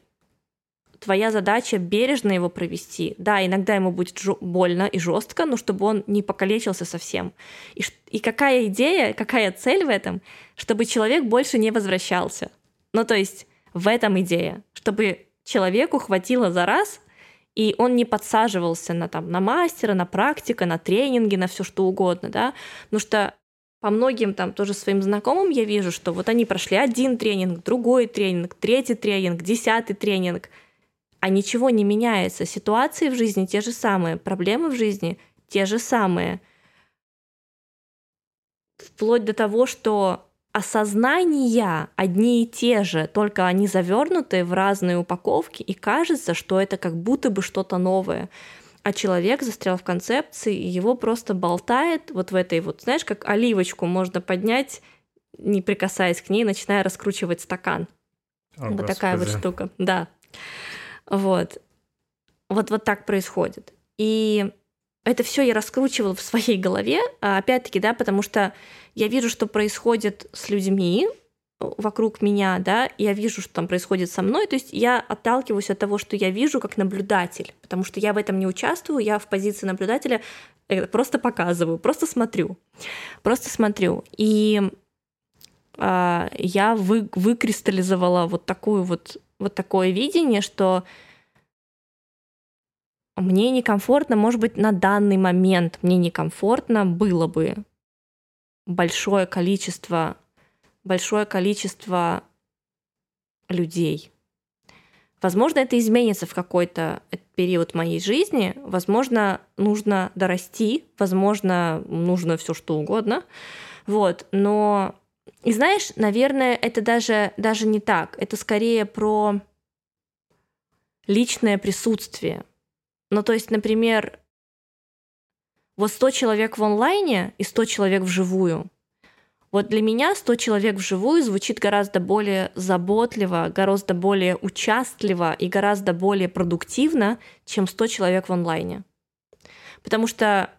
Speaker 2: твоя задача бережно его провести. Да, иногда ему будет больно и жестко, но чтобы он не покалечился совсем. И, и какая идея, какая цель в этом? Чтобы человек больше не возвращался. Ну, то есть в этом идея, чтобы человеку хватило за раз, и он не подсаживался на, там, на мастера, на практика, на тренинги, на все что угодно, да, потому что по многим там тоже своим знакомым я вижу, что вот они прошли один тренинг, другой тренинг, третий тренинг, десятый тренинг — а ничего не меняется. Ситуации в жизни те же самые, проблемы в жизни те же самые. Вплоть до того, что осознания одни и те же, только они завернуты в разные упаковки, и кажется, что это как будто бы что-то новое. А человек застрял в концепции, и его просто болтает вот в этой вот, знаешь, как оливочку можно поднять, не прикасаясь к ней, начиная раскручивать стакан. О, вот Господи. такая вот штука, да. Вот. Вот, вот так происходит. И это все я раскручивала в своей голове, а опять-таки, да, потому что я вижу, что происходит с людьми, вокруг меня, да, я вижу, что там происходит со мной, то есть я отталкиваюсь от того, что я вижу как наблюдатель, потому что я в этом не участвую, я в позиции наблюдателя просто показываю, просто смотрю, просто смотрю. И э, я вы, выкристаллизовала вот такую вот вот такое видение, что мне некомфортно, может быть, на данный момент мне некомфортно было бы большое количество большое количество людей. Возможно, это изменится в какой-то период моей жизни. Возможно, нужно дорасти, возможно, нужно все что угодно. Вот, но и знаешь, наверное, это даже, даже не так. Это скорее про личное присутствие. Ну, то есть, например, вот 100 человек в онлайне и 100 человек вживую. Вот для меня 100 человек вживую звучит гораздо более заботливо, гораздо более участливо и гораздо более продуктивно, чем 100 человек в онлайне. Потому что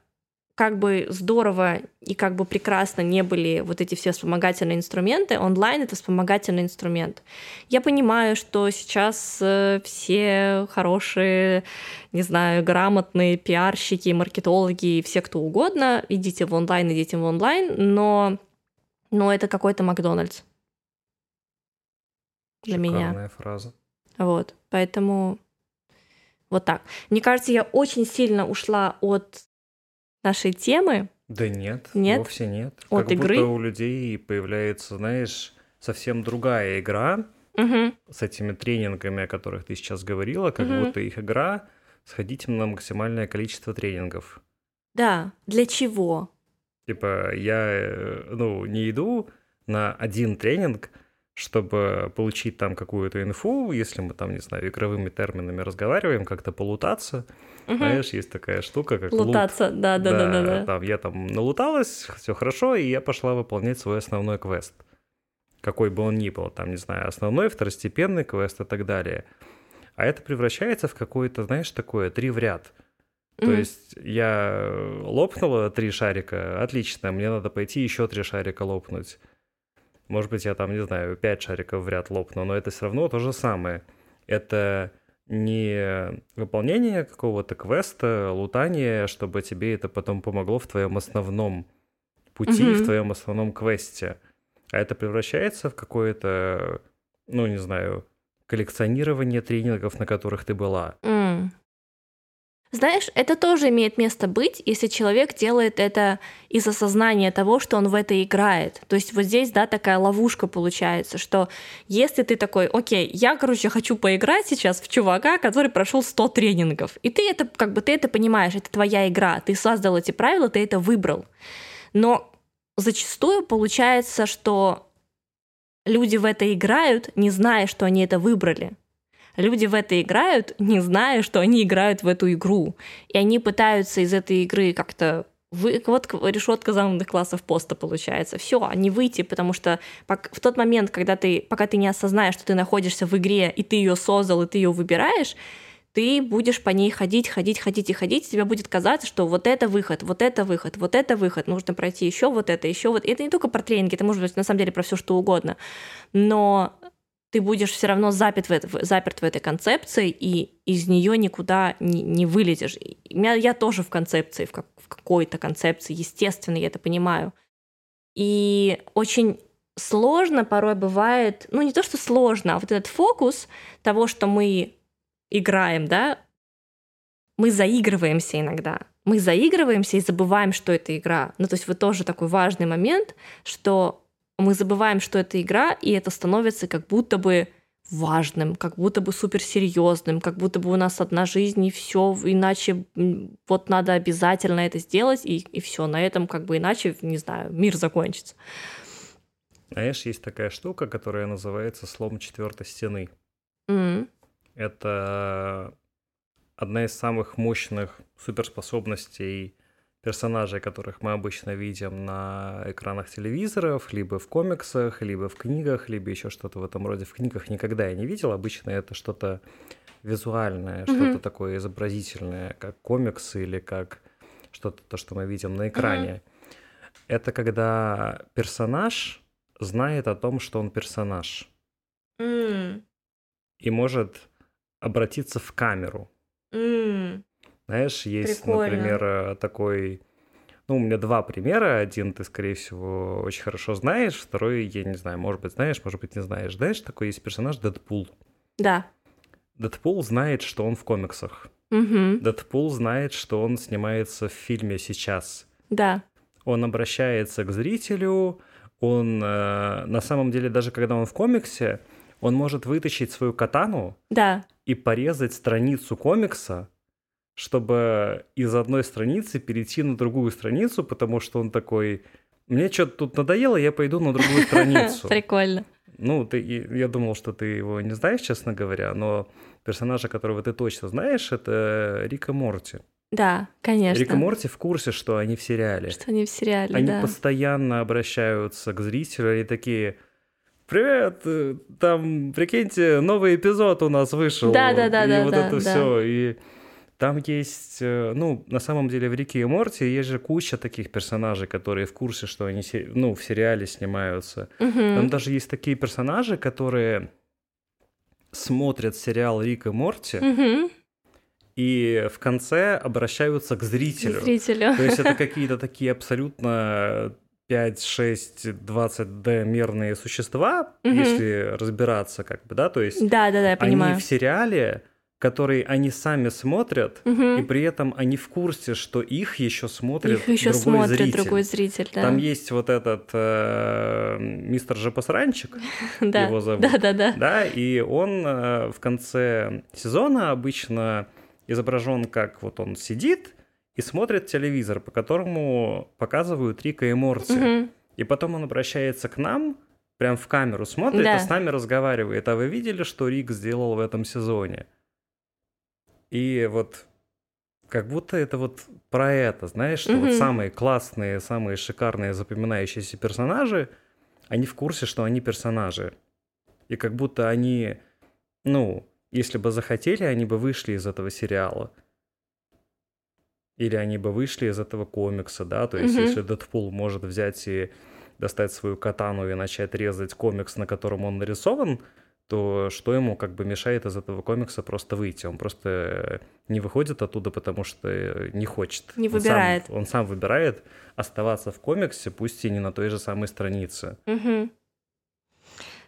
Speaker 2: как бы здорово и как бы прекрасно не были вот эти все вспомогательные инструменты, онлайн — это вспомогательный инструмент. Я понимаю, что сейчас э, все хорошие, не знаю, грамотные пиарщики, маркетологи, все кто угодно, идите в онлайн, идите в онлайн, но но это какой-то Макдональдс. Для
Speaker 1: Шикарная
Speaker 2: меня.
Speaker 1: фраза.
Speaker 2: Вот, поэтому вот так. Мне кажется, я очень сильно ушла от нашей темы.
Speaker 1: Да нет,
Speaker 2: Нет?
Speaker 1: вовсе нет.
Speaker 2: От
Speaker 1: как
Speaker 2: игры?
Speaker 1: будто у людей появляется, знаешь, совсем другая игра
Speaker 2: Мгм.
Speaker 1: с этими тренингами, о которых ты сейчас говорила, как
Speaker 2: Мгм.
Speaker 1: будто их игра сходить на максимальное количество тренингов.
Speaker 2: Да, для чего?
Speaker 1: Типа, я, э, ну, не иду на один тренинг, чтобы получить там какую-то инфу, если мы там, не знаю, игровыми терминами разговариваем, как-то полутаться.
Speaker 2: Мгм.
Speaker 1: Знаешь, есть такая штука, как лут.
Speaker 2: Лутаться, да, да, да, да, да.
Speaker 1: Там я там налуталась, все хорошо, и я пошла выполнять свой основной квест. Какой бы он ни был, там, не знаю, основной, второстепенный квест и так далее. А это превращается в какое-то, знаешь, такое три в ряд. То
Speaker 2: Мгм.
Speaker 1: есть я лопнула три шарика, отлично, мне надо пойти еще три шарика лопнуть. Может быть, я там, не знаю, пять шариков в ряд лопну, но это все равно то же самое. Это не выполнение какого-то квеста, лутание, чтобы тебе это потом помогло в твоем основном пути,
Speaker 2: Мгм.
Speaker 1: в твоем основном квесте. А это превращается в какое-то, ну, не знаю, коллекционирование тренингов, на которых ты была.
Speaker 2: М. Знаешь, это тоже имеет место быть, если человек делает это из осознания того, что он в это играет. То есть вот здесь, да, такая ловушка получается, что если ты такой, окей, я, короче, хочу поиграть сейчас в чувака, который прошел 100 тренингов, и ты это, как бы, ты это понимаешь, это твоя игра, ты создал эти правила, ты это выбрал. Но зачастую получается, что люди в это играют, не зная, что они это выбрали. Люди в это играют, не зная, что они играют в эту игру. И они пытаются из этой игры как-то вы, вот решетка замкнутых классов поста получается. Все, а не выйти, потому что в тот момент, когда ты, пока ты не осознаешь, что ты находишься в игре, и ты ее создал, и ты ее выбираешь, ты будешь по ней ходить, ходить, ходить и ходить, и тебе будет казаться, что вот это выход, вот это выход, вот это выход, нужно пройти еще вот это, еще вот. Это не только про тренинги, это может быть на самом деле про все что угодно. Но ты будешь все равно заперт в, это- заперт в этой концепции, и из нее никуда не, не вылезешь. Меня- я тоже в концепции, в, как- в какой-то концепции, естественно, я это понимаю. И очень сложно порой бывает, ну не то, что сложно, а вот этот фокус того, что мы играем, да, мы заигрываемся иногда. Мы заигрываемся и забываем, что это игра. Ну, то есть вот тоже такой важный момент, что мы забываем, что это игра, и это становится как будто бы важным, как будто бы суперсерьезным, как будто бы у нас одна жизнь и все, иначе вот надо обязательно это сделать, и, и все, на этом как бы иначе, не знаю, мир закончится.
Speaker 1: Знаешь, есть такая штука, которая называется слом четвертой стены.
Speaker 2: М,
Speaker 1: Это одна из самых мощных суперспособностей персонажей, которых мы обычно видим на экранах телевизоров, либо в комиксах, либо в книгах, либо еще что-то в этом роде. В книгах никогда я не видел. Обычно это что-то визуальное,
Speaker 2: Мгм.
Speaker 1: что-то такое изобразительное, как комиксы или как что-то, то, что мы видим на экране. Это когда персонаж знает о том, что он персонаж.
Speaker 2: М,
Speaker 1: И может обратиться в камеру.
Speaker 2: м,
Speaker 1: Знаешь, есть,
Speaker 2: Прикольно.
Speaker 1: например, э, такой... Ну, у меня два примера. Один ты, скорее всего, очень хорошо знаешь. Второй, я не знаю, может быть, знаешь, может быть, не знаешь. Знаешь, такой есть персонаж Дэдпул.
Speaker 2: Да.
Speaker 1: Дэдпул знает, что он в комиксах.
Speaker 2: Мгм.
Speaker 1: Дэдпул знает, что он снимается в фильме сейчас.
Speaker 2: Да.
Speaker 1: Он обращается к зрителю, он э, на самом деле, даже когда он в комиксе, он может вытащить свою катану
Speaker 2: Да.
Speaker 1: и порезать страницу комикса, чтобы из одной страницы перейти на другую страницу, потому что он такой, мне что-то тут надоело, я пойду на другую *laughs* страницу.
Speaker 2: Прикольно.
Speaker 1: Ну, ты, и- я думал, что ты его не знаешь, честно говоря, но персонажа, которого ты точно знаешь, это Рика Морти.
Speaker 2: Да, конечно.
Speaker 1: Рика Морти в курсе, что они в сериале.
Speaker 2: Что они в сериале,
Speaker 1: Они
Speaker 2: да.
Speaker 1: постоянно обращаются к зрителю, они такие, привет, э, там, прикиньте, новый эпизод у нас вышел.
Speaker 2: Да-да-да,
Speaker 1: И
Speaker 2: да,
Speaker 1: вот
Speaker 2: да,
Speaker 1: это
Speaker 2: да.
Speaker 1: все. И там есть, э, ну, на самом деле в Рике и Морти есть же куча таких персонажей, которые в курсе, что они, ну, в сериале снимаются.
Speaker 2: Мгм.
Speaker 1: Там даже есть такие персонажи, которые смотрят сериал Рик и Морти
Speaker 2: Мгм.
Speaker 1: и в конце обращаются к зрителю.
Speaker 2: Зрителю.
Speaker 1: То есть это *laughs* какие-то такие абсолютно 5, 6, 20D мерные существа,
Speaker 2: Мгм.
Speaker 1: если разбираться, как бы, да, то есть
Speaker 2: Да, да, да, я понимаю.
Speaker 1: они в сериале, который они сами смотрят,
Speaker 2: Мгм.
Speaker 1: и при этом они в курсе, что их еще смотрит
Speaker 2: Их еще
Speaker 1: другой
Speaker 2: смотрит
Speaker 1: зритель.
Speaker 2: другой зритель, да.
Speaker 1: Там есть вот этот э, мистер Жопосранчик, *laughs*
Speaker 2: да.
Speaker 1: его зовут.
Speaker 2: Да, да, да.
Speaker 1: да, и он э, в конце сезона обычно изображен как вот он сидит и смотрит телевизор, по которому показывают Рика и Морти.
Speaker 2: Мгм.
Speaker 1: И потом он обращается к нам, прям в камеру смотрит
Speaker 2: Да.
Speaker 1: и с нами разговаривает. А вы видели, что Рик сделал в этом сезоне? И вот как будто это вот про это, знаешь, что вот
Speaker 2: Мгм.
Speaker 1: самые классные, самые шикарные запоминающиеся персонажи, они в курсе, что они персонажи. И как будто они, ну, если бы захотели, они бы вышли из этого сериала. Или они бы вышли из этого комикса, да, то есть
Speaker 2: Мгм.
Speaker 1: если Дэдпул может взять и достать свою катану и начать резать комикс, на котором он нарисован, то что ему как бы мешает из этого комикса просто выйти? Он просто не выходит оттуда, потому что э, не хочет.
Speaker 2: Не
Speaker 1: Он сам-
Speaker 2: выбирает.
Speaker 1: Он сам, выбирает оставаться в комиксе, пусть и не на той же самой странице.
Speaker 2: Мгм.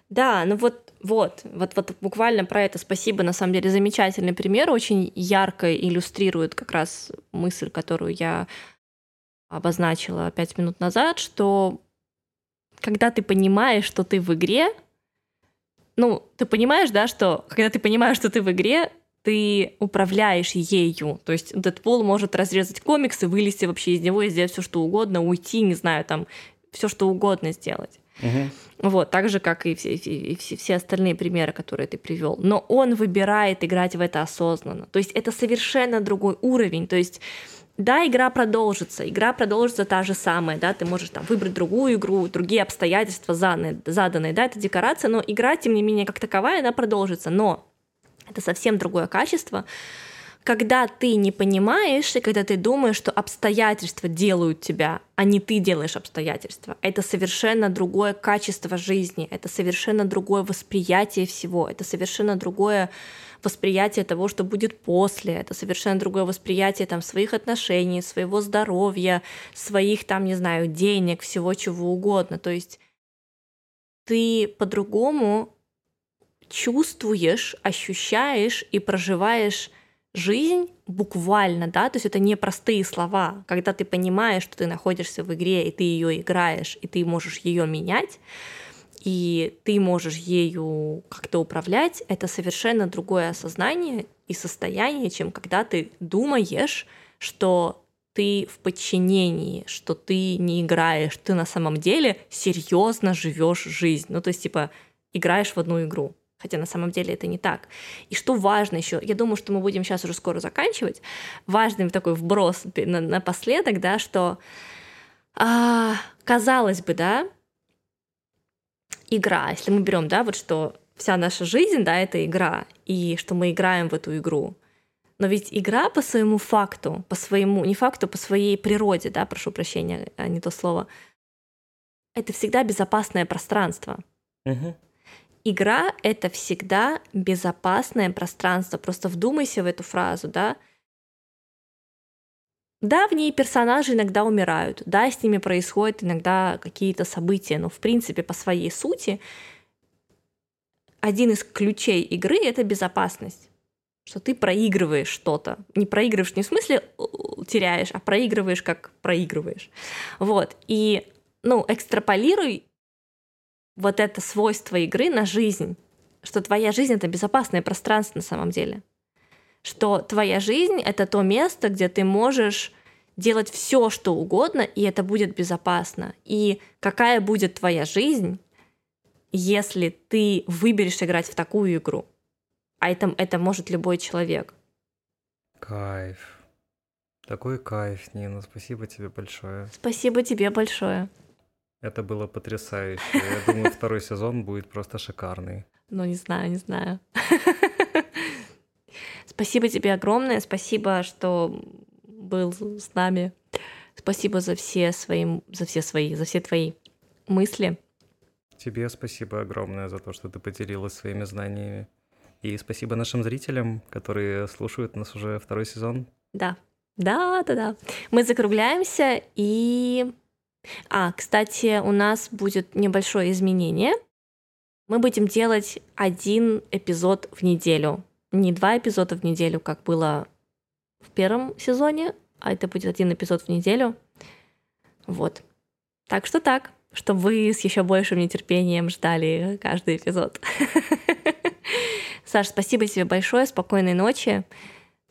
Speaker 2: Да, ну вот, вот, вот, вот буквально про это спасибо, на самом деле, замечательный пример, очень ярко иллюстрирует как раз мысль, которую я обозначила пять минут назад, что когда ты понимаешь, что ты в игре, ну, ты понимаешь, да, что когда ты понимаешь, что ты в игре, ты управляешь ею. То есть Дэдпул может разрезать комикс и вылезти вообще из него и сделать все, что угодно, уйти, не знаю, там, все, что угодно сделать.
Speaker 1: Мгм.
Speaker 2: Вот, так же, как и все, и все, все остальные примеры, которые ты привел. Но он выбирает играть в это осознанно. То есть это совершенно другой уровень. То есть да, игра продолжится, игра продолжится та же самая, да, ты можешь там выбрать другую игру, другие обстоятельства заданные, заданные, да, это декорация, но игра, тем не менее, как таковая, она продолжится, но это совсем другое качество, когда ты не понимаешь, и когда ты думаешь, что обстоятельства делают тебя, а не ты делаешь обстоятельства. Это совершенно другое качество жизни, это совершенно другое восприятие всего, это совершенно другое восприятие того, что будет после, это совершенно другое восприятие там своих отношений, своего здоровья, своих там, не знаю, денег, всего чего угодно. То есть ты по-другому чувствуешь, ощущаешь и проживаешь жизнь буквально, да, то есть это не простые слова, когда ты понимаешь, что ты находишься в игре, и ты ее играешь, и ты можешь ее менять, и ты можешь ею как-то управлять, это совершенно другое осознание и состояние, чем когда ты думаешь, что ты в подчинении, что ты не играешь, ты на самом деле серьезно живешь жизнь. Ну, то есть, типа, играешь в одну игру. Хотя на самом деле это не так. И что важно еще, я думаю, что мы будем сейчас уже скоро заканчивать. Важный такой вброс на- напоследок, да, что а, казалось бы, да, игра, если мы берем, да, вот что вся наша жизнь, да, это игра, и что мы играем в эту игру. Но ведь игра по своему факту, по своему, не факту, по своей природе, да, прошу прощения, а не то слово, это всегда безопасное пространство.
Speaker 1: Мгм.
Speaker 2: Игра — это всегда безопасное пространство. Просто вдумайся в эту фразу, да? Да, в ней персонажи иногда умирают, да, с ними происходят иногда какие-то события, но в принципе по своей сути один из ключей игры — это безопасность. Что ты проигрываешь что-то. Не проигрываешь не в смысле э, теряешь, а проигрываешь как проигрываешь. Вот. И, ну, экстраполируй вот это свойство игры на жизнь, что твоя жизнь — это безопасное пространство на самом деле. Что твоя жизнь — это то место, где ты можешь делать все, что угодно, и это будет безопасно. И какая будет твоя жизнь, если ты выберешь играть в такую игру? А это, это может любой человек.
Speaker 1: Кайф. Такой кайф, Нина. Спасибо тебе большое.
Speaker 2: Спасибо тебе большое.
Speaker 1: Это было потрясающе. Я думаю, второй сезон будет просто шикарный.
Speaker 2: Ну, не знаю, не знаю. *laughs* Спасибо тебе огромное. Спасибо, что был с нами. Спасибо за все свои, за все свои, за все твои мысли.
Speaker 1: Тебе спасибо огромное за то, что ты поделилась своими знаниями. И спасибо нашим зрителям, которые слушают нас уже второй сезон.
Speaker 2: Да, да, да, да. Мы закругляемся и... А, кстати, у нас будет небольшое изменение. Мы будем делать один эпизод в неделю. Не два эпизода в неделю, как было в первом сезоне, а это будет один эпизод в неделю. Вот. Так что так, чтобы вы с еще большим нетерпением ждали каждый эпизод. *laughs* Саш, спасибо тебе большое, спокойной ночи,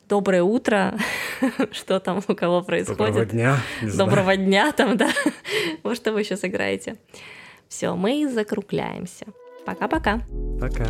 Speaker 2: доброе утро, *laughs* что там у кого происходит.
Speaker 1: Доброго дня.
Speaker 2: Доброго дня там, да. *laughs* Вот что вы сейчас играете. Все, мы закругляемся. Пока-пока.
Speaker 1: Пока.